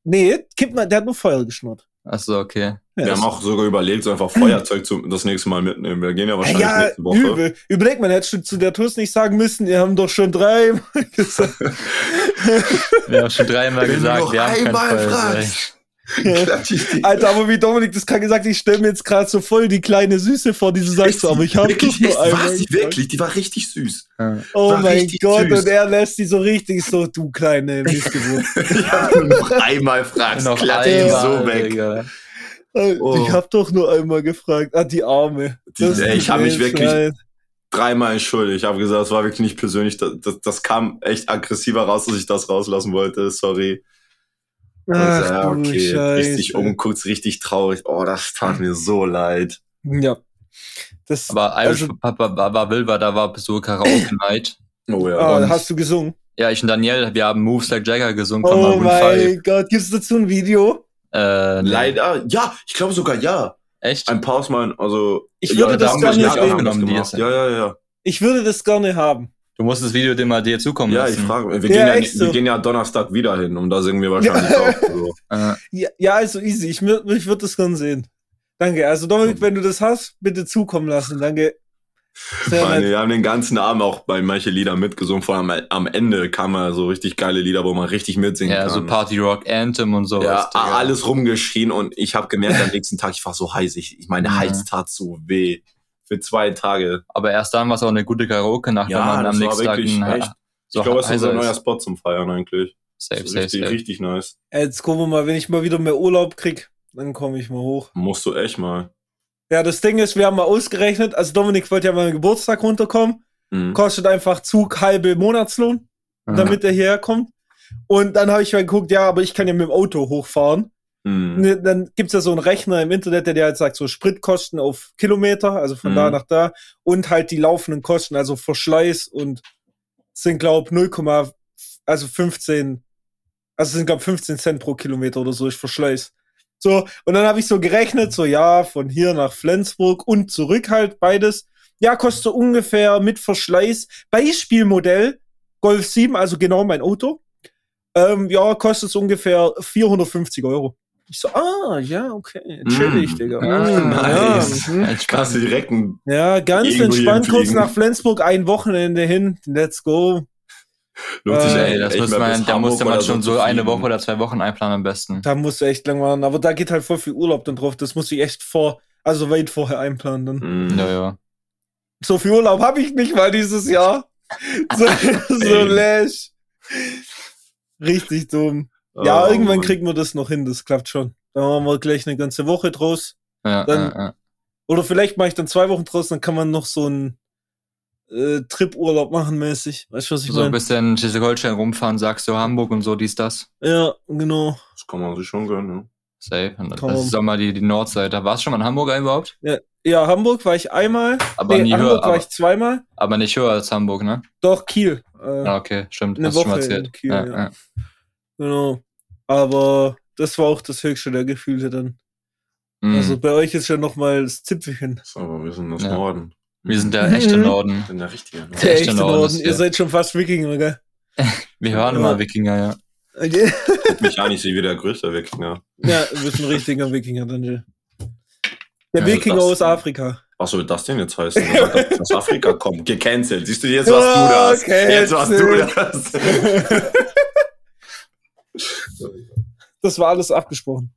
Nee, kipp mal, der hat nur Feuer geschnurrt.
Achso, okay.
Wir haben auch sogar überlegt, so einfach Feuerzeug zum, das nächste Mal mitnehmen. Wir gehen ja wahrscheinlich
ja,
nächste Woche.
übel. Überleg mal, hättest du zu der TUS nicht sagen müssen, wir haben doch schon drei gesagt.
Wir haben schon dreimal gesagt, wir haben kein
einmal
Feuerzeug.
die-
Alter, aber wie Dominik das kann gesagt, ich stelle mir jetzt gerade so voll die kleine Süße vor, die du sagst, aber ich habe
wirklich,
doch nur einmal.
war sie
gefragt.
wirklich, die war richtig süß.
Ja.
Oh
war
mein Gott,
süß.
und er lässt die so richtig so, du kleine Missgeburt.
Ich hab noch einmal fragst,
Noch
klatsch ich die so weg.
Digga.
Oh.
Ich habe doch nur einmal gefragt. Ah, die Arme.
Die-
Das
ey, ich
tut
hab
mir
mich wirklich-
leid.
Dreimal entschuldigt. Ich habe gesagt, es war wirklich nicht persönlich. Das, das, das kam echt aggressiver raus, dass ich das rauslassen wollte. Sorry.
Ach,
Also, ja,
du
okay.
Scheiße.
Richtig umguckt, richtig traurig. Oh, das tat mir so leid.
Ja. Das,
Aber Irish
Also-
Papa war, Wilber, da war so Karaoke Night.
Oh ja.
ah,
und-
hast du gesungen?
Ja, ich und Daniel, wir haben Moves Like Jagger gesungen von
Oh
Maroon
mein
5.
Gott, gibt's dazu ein Video?
Äh, nee.
Leider, ja, ich glaube sogar ja.
Echt?
Ein paar Mal, also.
Ich
ja,
würde
da
das
haben
gar
wir
nicht
ja aufgenommen, Ja, ja, ja.
Ich würde das gerne haben.
Du musst das Video dir mal dir zukommen
Ja, ich
lassen.
frage. Wir,
Ja,
gehen ja,
echt
wir
so.
gehen ja Donnerstag wieder hin und da singen wir wahrscheinlich
Ja.
auch. So.
Ja, ja also easy. Ich, ich würde das gerne sehen. Danke. Also Dominik, wenn du das hast, bitte zukommen lassen. Danke. Nett.
wir haben den ganzen Abend auch bei manche Lieder mitgesungen. Vor allem am Ende kamen so richtig geile Lieder, wo man richtig mitsingen
ja,
kann.
so Party Rock Anthem und sowas.
ja,
Digga.
alles rumgeschrien und ich habe gemerkt am nächsten Tag, ich war so heiß. Ich, ich meine
Ja.
Hals tat so weh. Für zwei Tage.
Aber erst dann war es auch eine gute Karaoke-Nacht, wenn man am nächsten Tag ein,
echt.
so
ich glaube, es ist unser neuer. Spot zum Feiern eigentlich.
Safe, safe,
richtig,
safe.
richtig nice.
Jetzt gucken wir mal, wenn ich mal wieder mehr Urlaub krieg, dann komme ich mal hoch.
Musst du echt mal.
Ja, das Ding ist, wir haben mal ausgerechnet, also Dominik wollte ja mal Geburtstag runterkommen,
Mhm.
kostet einfach Zug halbe Monatslohn,
Mhm.
damit er hierher kommt. Und dann habe ich mal geguckt, ja, aber ich kann ja mit dem Auto hochfahren.
Mhm.
Ne, Dann gibt's ja so einen Rechner im Internet, der dir halt sagt, so Spritkosten auf Kilometer, also von
Mhm.
da nach da, und halt die laufenden Kosten, also Verschleiß und sind, glaub 0, also 15, also sind, glaub 15 Cent pro Kilometer oder so, ich Verschleiß. So, und dann habe ich so gerechnet, so ja, von hier nach Flensburg und zurück halt beides. Ja, kostet so ungefähr mit Verschleiß. Beispielmodell Golf 7, also genau mein Auto. Ähm, ja, kostet so ungefähr 450 Euro. Ich so, ah, ja, okay, chillig,
Mm.
Digga.
Ah,
Mm,
nice.
Ja, mhm.
Du direkt ein,
ja, ganz entspannt, kurz
fliegen.
nach Flensburg, ein Wochenende hin, let's go.
lohnt sich
Äh,
Ey, das
echt
muss man, da musste man schon
so
eine. Woche oder zwei Wochen einplanen am besten.
Da musst du echt lang warten, aber da geht halt voll viel Urlaub dann drauf, das musst du echt vor, also weit vorher einplanen dann.
Mhm.
Ja, ja.
So viel Urlaub habe ich nicht mal dieses Jahr. So, so läsch. Richtig dumm. Ja,
Oh,
irgendwann kriegen wir das noch hin, das klappt schon. Da machen wir gleich eine ganze Woche draus.
ja,
Dann-
ja, ja.
Oder vielleicht mache ich dann zwei Wochen draus, dann kann man noch so einen äh, Trip-Urlaub machen mäßig. Weißt du, was ich
So ein
meine?
bisschen Schleswig-Holstein rumfahren, sagst du Hamburg und so, dies, das.
Ja, genau.
Das kann man sich schon gönnen, ne?
Safe. Und das ist auch mal die, die Nordseite. Warst du schon mal in Hamburg überhaupt?
Ja, Hamburg war ich einmal.
Aber
nee,
nie
Hamburg
höher,
war
aber,
ich zweimal.
aber nicht höher als Hamburg, ne?
Doch, Kiel. Äh,
Ja, okay, stimmt.
Eine
hast du schon mal
Woche in
erzählt.
Kiel,
ja,
ja.
ja.
Genau. Aber das war auch das höchste der Gefühle dann.
Mhm.
Also bei euch ist ja noch mal das Zipfelchen.
So, aber wir sind das
Ja.
Norden.
wir sind der echte
Mhm.
Norden.
Wir sind der richtige Norden.
Der
echte
echte
Norden
Norden. Ihr
der.
seid schon fast Wikinger, gell?
Wir hören
Ja.
immer Wikinger, ja.
Okay.
Guck mich an, ich sehe wie der größte Wikinger.
Ja, du bist ein richtiger Wikinger, Daniel. Der
Ja,
Wikinger aus Afrika.
Was soll das denn jetzt heißen? Er aus Afrika kommt. Gecancelt. Siehst du, jetzt warst du
Ah,
das.
okay,
jetzt warst du das.
Das war alles abgesprochen.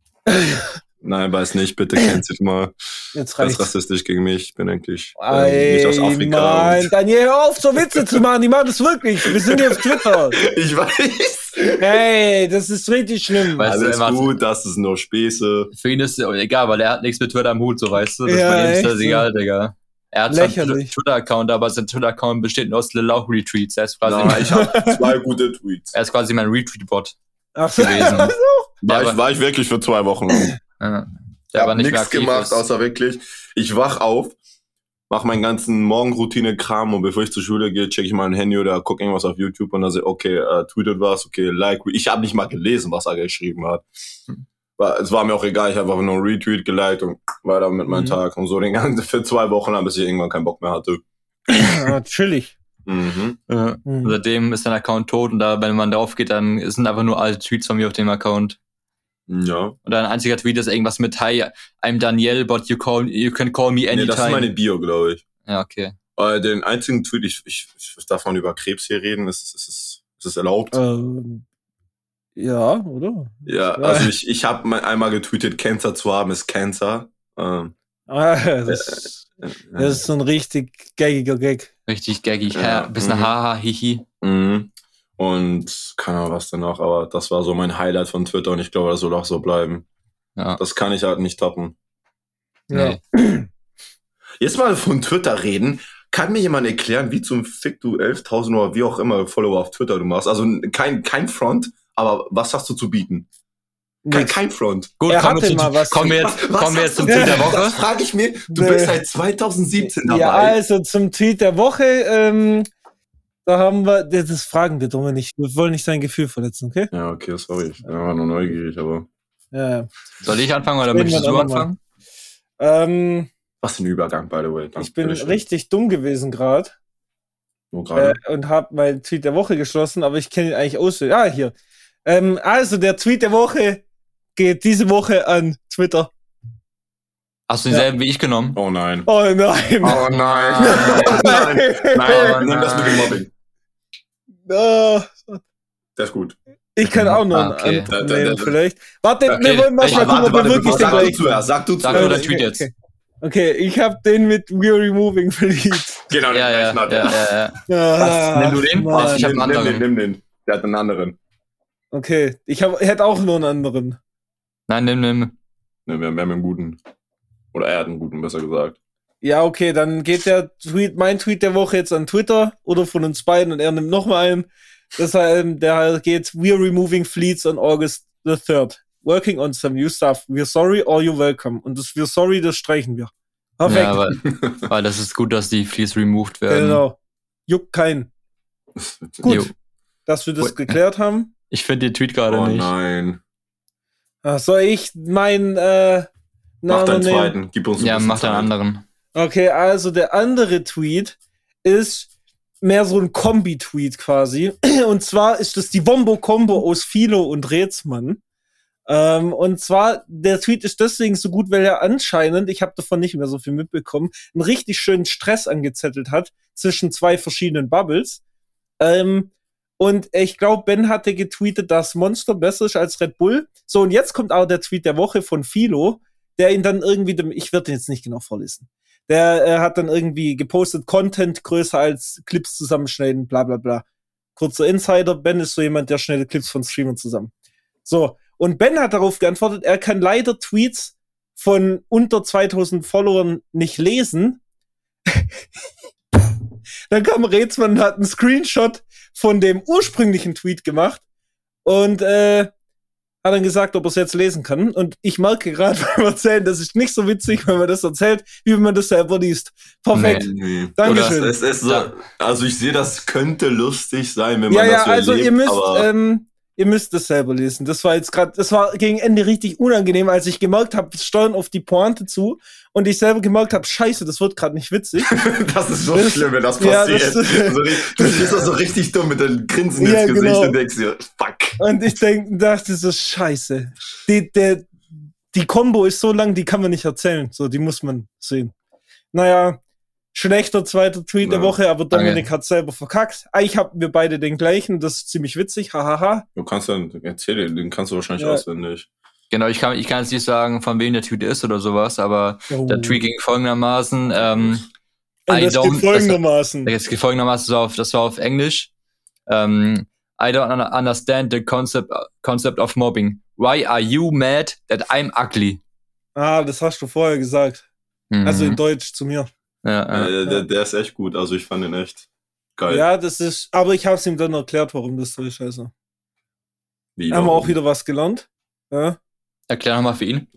Nein, weiß nicht. Bitte cancelt mal.
Jetzt
Das
reicht's.
rassistisch gegen mich. Ich bin eigentlich äh, nicht aus Afrika.
Mann,
und-
Daniel, hör auf, so Witze zu machen. Die machen das wirklich. Wir sind hier auf Twitter.
Ich weiß.
Hey, das ist richtig schlimm.
Weißt du,
Alles
macht-
gut, das ist nur Späße.
Für ihn ist es egal, weil er hat nichts mit Twitter am Hut, so weißt du. Das
Ja,
bei ihm ist das
so.
egal, Digga. Er hat zwar einen
Lächerlich.
Twitter-Account, aber sein Twitter-Account besteht nur aus Lil Lauch Retweets. Er ist quasi, mein,
ich habe zwei gute Tweets.
er ist quasi mein Retweet-Bot
Ach so.
gewesen.
War,
Ja,
ich, war ich wirklich für zwei Wochen lang.
ja.
Ich habe nichts gemacht,
ist.
außer wirklich, ich wach auf, mach meinen ganzen Morgenroutine-Kram und bevor ich zur Schule gehe, check ich mein Handy oder guck irgendwas auf YouTube und dann sehe okay, äh, tweetet was, okay, like. Ich habe nicht mal gelesen, was er geschrieben hat. War, es war mir auch egal, ich habe einfach nur einen Retweet geliked und weiter mit meinem
Mhm.
Tag und so den ganzen für zwei Wochen lang, bis ich irgendwann keinen Bock mehr hatte.
Ja, chillig.
Mhm.
Mhm.
Seitdem ist sein Account tot und da, wenn man drauf geht, dann sind einfach nur alte Tweets von mir auf dem Account.
Ja.
Und ein einziger Tweet ist irgendwas mit Hi, I'm Daniel, but you call you can call me
Nee,
anytime.
das ist meine Bio, glaube ich.
ja, okay.
Äh, den einzigen Tweet, ich, ich, ich darf man über Krebs hier reden, ist, ist, ist, ist es erlaubt?
Ähm, ja, oder?
Ja, also ich, ich habe einmal getweetet, Cancer zu haben ist Cancer. Ähm,
Ah, das,
äh,
das ist so ein richtig gaggiger Gag.
Richtig gaggig.
Ja,
bisschen
mhm.
haha, hihi.
mhm. Und keine Ahnung, was danach, aber das war so mein Highlight von Twitter und ich glaube, das soll auch so bleiben.
Ja.
Das kann ich halt nicht toppen.
Ja.
Nee.
Jetzt mal von Twitter reden. Kann mir jemand erklären, wie zum Fick du 11.000 oder wie auch immer Follower auf Twitter du machst? Also kein, kein Front, aber was hast du zu bieten? Kein,
Nix.
kein Front.
Gut,
Er
kommen wir,
hatte
zu,
mal was-
kommen wir jetzt, kommen wir jetzt zum Tweet der
Ja,
Woche.
Das frage ich mir. Du
Nee.
bist seit 2017 dabei.
Ja, also zum Tweet der Woche, ähm, da haben wir, das fragen wir doch nicht. Wir wollen nicht sein Gefühl verletzen, okay?
Ja, okay, sorry. Ich war nur neugierig, aber.
Ja.
Soll ich anfangen oder möchtest du anfangen?
Ähm,
Was für ein Übergang, by the way. Danke,
ich bin richtig dumm gewesen gerade äh,
gerade.
und habe meinen Tweet der Woche geschlossen, aber ich kenne ihn eigentlich aus. Ah, hier. Ähm, also der Tweet der Woche geht diese Woche an Twitter.
Hast du denselben wie ich genommen?
oh nein.
Oh nein.
Oh nein. nein. Nein, nimm das mit dem Mobbing.
Ah,
Der ist gut.
ich kann auch noch
Ah,
einen
okay.
anderen
Da- da-
nehmen,
da-
vielleicht. Warte,
Okay.
wir wollen mal gucken, ob wir wirklich den
sag du
gleichen
zuerst, sag du
Sag
zuerst.
nur der Tweet jetzt.
Okay, okay ich habe den mit We're Removing verliebt.
Genau, den
Ja, ja,
gleichen hat
ja,
er.
ja, ja.
Ah,
nimm du den?
Mann.
Was? Ich hab einen
nimm, nimm
anderen.
den, nimm den. Der hat einen anderen.
Okay, ich, hab, ich hätte auch nur einen anderen.
Nein, nimm, nimm.
Ne, wir haben einen guten. Oder er hat einen guten, besser gesagt.
Ja, okay, dann geht der Tweet, mein Tweet der Woche jetzt an Twitter oder von uns beiden und er nimmt nochmal einen. Deshalb, der geht, we're removing fleets on August the 3rd. Working on some new stuff. We're sorry or you're welcome. Und das we're sorry, das streichen wir. Perfekt.
Ja, weil, weil das ist gut, dass die Fleas removed werden.
genau. Juckt keinen. Gut,
Jo.
dass wir das geklärt haben.
Ich finde den Tweet gerade
Oh
nicht.
nein.
Ah, soll ich meinen äh,
Mach
Namen
deinen
nehmen?
zweiten. Gib uns
Ja, mach den
Zeit.
anderen.
Okay, also der andere Tweet ist mehr so ein Kombi-Tweet quasi. Und zwar ist das die Wombo-Kombo aus Philo und Rätsmann. Ähm, und zwar, der Tweet ist deswegen so gut, weil er anscheinend, ich habe davon nicht mehr so viel mitbekommen, einen richtig schönen Stress angezettelt hat zwischen zwei verschiedenen Bubbles. Ähm, und ich glaube, Ben hatte getweetet, dass Monster besser ist als Red Bull. So, und jetzt kommt aber der Tweet der Woche von Philo, der ihn dann irgendwie, dem, ich werde den jetzt nicht genau vorlesen. Der äh, hat dann irgendwie gepostet, Content größer als Clips zusammenschneiden, bla bla bla. Kurzer Insider, Ben ist so jemand, der schneidet Clips von Streamern zusammen. So, und Ben hat darauf geantwortet, er kann leider Tweets von unter 2000 Followern nicht lesen. dann kam Rätsmann und hat einen Screenshot von dem ursprünglichen Tweet gemacht und äh, hat dann gesagt, ob er es jetzt lesen kann. Und ich merke gerade beim Erzählen, das ist nicht so witzig, wenn man das erzählt, wie wenn man das selber liest. Perfekt.
Nee.
Dankeschön.
Es ist so,
Ja.
also ich sehe, das könnte lustig sein, wenn man
Ja,
das
ja,
so
also
erlebt,
ihr müsst, ähm, ihr müsst es selber lesen. Das war jetzt gerade, das war gegen Ende richtig unangenehm, als ich gemerkt habe, es steuern auf die Pointe zu und ich selber gemerkt habe, scheiße, das wird gerade nicht witzig.
das ist so
Das-
schlimm, wenn das
ja,
passiert.
das-
so, richtig- du stehst da so richtig dumm mit dem Grinsen
Ja,
ins Gesicht
genau.
und denkst dir, fuck.
Und ich denk, dachte so, scheiße. Die, der, die Combo ist so lang, die kann man nicht erzählen. So, die muss man sehen. Naja, schlechter zweiter Tweet der
Ja,
Woche, aber
danke.
Dominik hat selber verkackt. Eigentlich hatten wir beide den gleichen, das ist ziemlich witzig, hahaha.
Du kannst dann, erzähl den, den kannst du wahrscheinlich
Ja.
auswendig.
Genau, ich kann, ich kann jetzt nicht sagen, von wem der Tweet ist oder sowas, aber
Oh.
der Tweet ging folgendermaßen, ähm,
Und
I
das
don't-
geht folgendermaßen.
Das geht folgendermaßen so auf, das war auf Englisch. Um, I don't un- understand the concept, concept of mobbing. Why are you mad that I'm ugly?
Ah, das hast du vorher gesagt.
Mhm.
Also in Deutsch zu mir.
Ja, ja.
Äh, der, der ist echt gut, also ich fand den echt geil.
Ja, das ist, aber ich habe es ihm dann erklärt, warum das so ist. Also.
Wie,
Haben wir auch wieder was gelernt. Ja.
Erklär nochmal für ihn.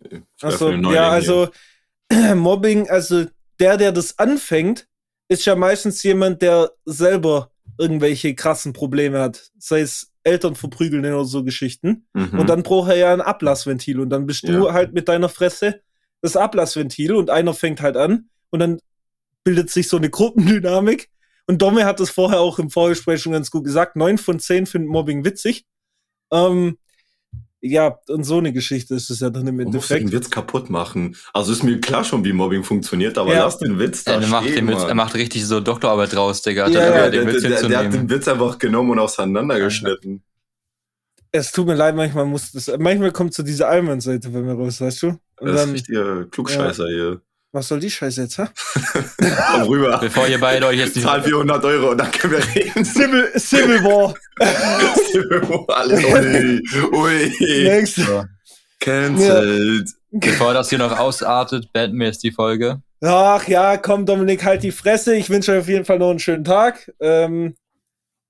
Also, ja,
hier.
also Mobbing, also der, der das anfängt, ist ja meistens jemand, der selber irgendwelche krassen Probleme hat. Sei es Eltern verprügeln oder so Geschichten.
Mhm.
Und dann braucht er ja ein Ablassventil. Und dann bist du
Ja.
halt mit deiner Fresse das Ablassventil und einer fängt halt an und dann bildet sich so eine Gruppendynamik Und Domme hat das vorher auch im Vorgespräch schon ganz gut gesagt. Neun von zehn finden Mobbing witzig. Ähm, ja, und so eine Geschichte ist es ja dann im
Du musst den
Endeffekt.
Witz kaputt machen. Also ist mir klar schon, wie Mobbing funktioniert, aber
Ja.
lass den Witz da
Er macht,
stehen,
den Witz, er macht richtig so Doktorarbeit draus, Digga.
Ja,
Dann
ja,
der,
den
der,
Witz
der, der hat den Witz einfach genommen und auseinandergeschnitten.
Es tut mir leid, manchmal muss das, manchmal kommt so diese Allmann-Seite bei mir raus, weißt du? Und
Das ist
dann,
richtiger Klugscheißer hier.
Was soll die Scheiße jetzt, ha?
Komm rüber.
Bevor ihr beide euch jetzt die
Zahl 400 Euro und dann können wir reden.
Civil, Civil War.
Alles ui, ui.
Nächste.
So.
Cancelled.
Bevor das hier noch ausartet, beenden wir jetzt die Folge.
Ach ja, komm, Dominik, halt die Fresse. Ich wünsche euch auf jeden Fall noch einen schönen Tag. Ähm,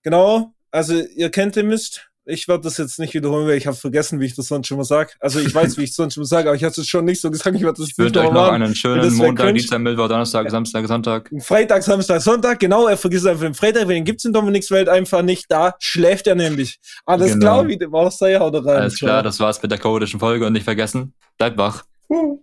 genau, also ihr kennt den Mist. Ich werde das jetzt nicht wiederholen, weil ich habe vergessen, wie ich das sonst schon mal sage. Also ich weiß, wie ich es sonst schon mal sage, aber ich habe es schon nicht so gesagt. Ich werde das
Ich wünsche euch noch einen schönen Montag. Dienstag, Mittwoch, Donnerstag, Samstag, Sonntag.
Freitag, Samstag, Sonntag, genau, er vergisst einfach den Freitag, wenn gibt's in Dominiks Welt einfach nicht, da schläft er nämlich. Alles
Genau.
klar, wie dem auch sei, haut rein.
Alles klar, das war's mit der chaotischen Folge und nicht vergessen, bleibt wach.
Ciao.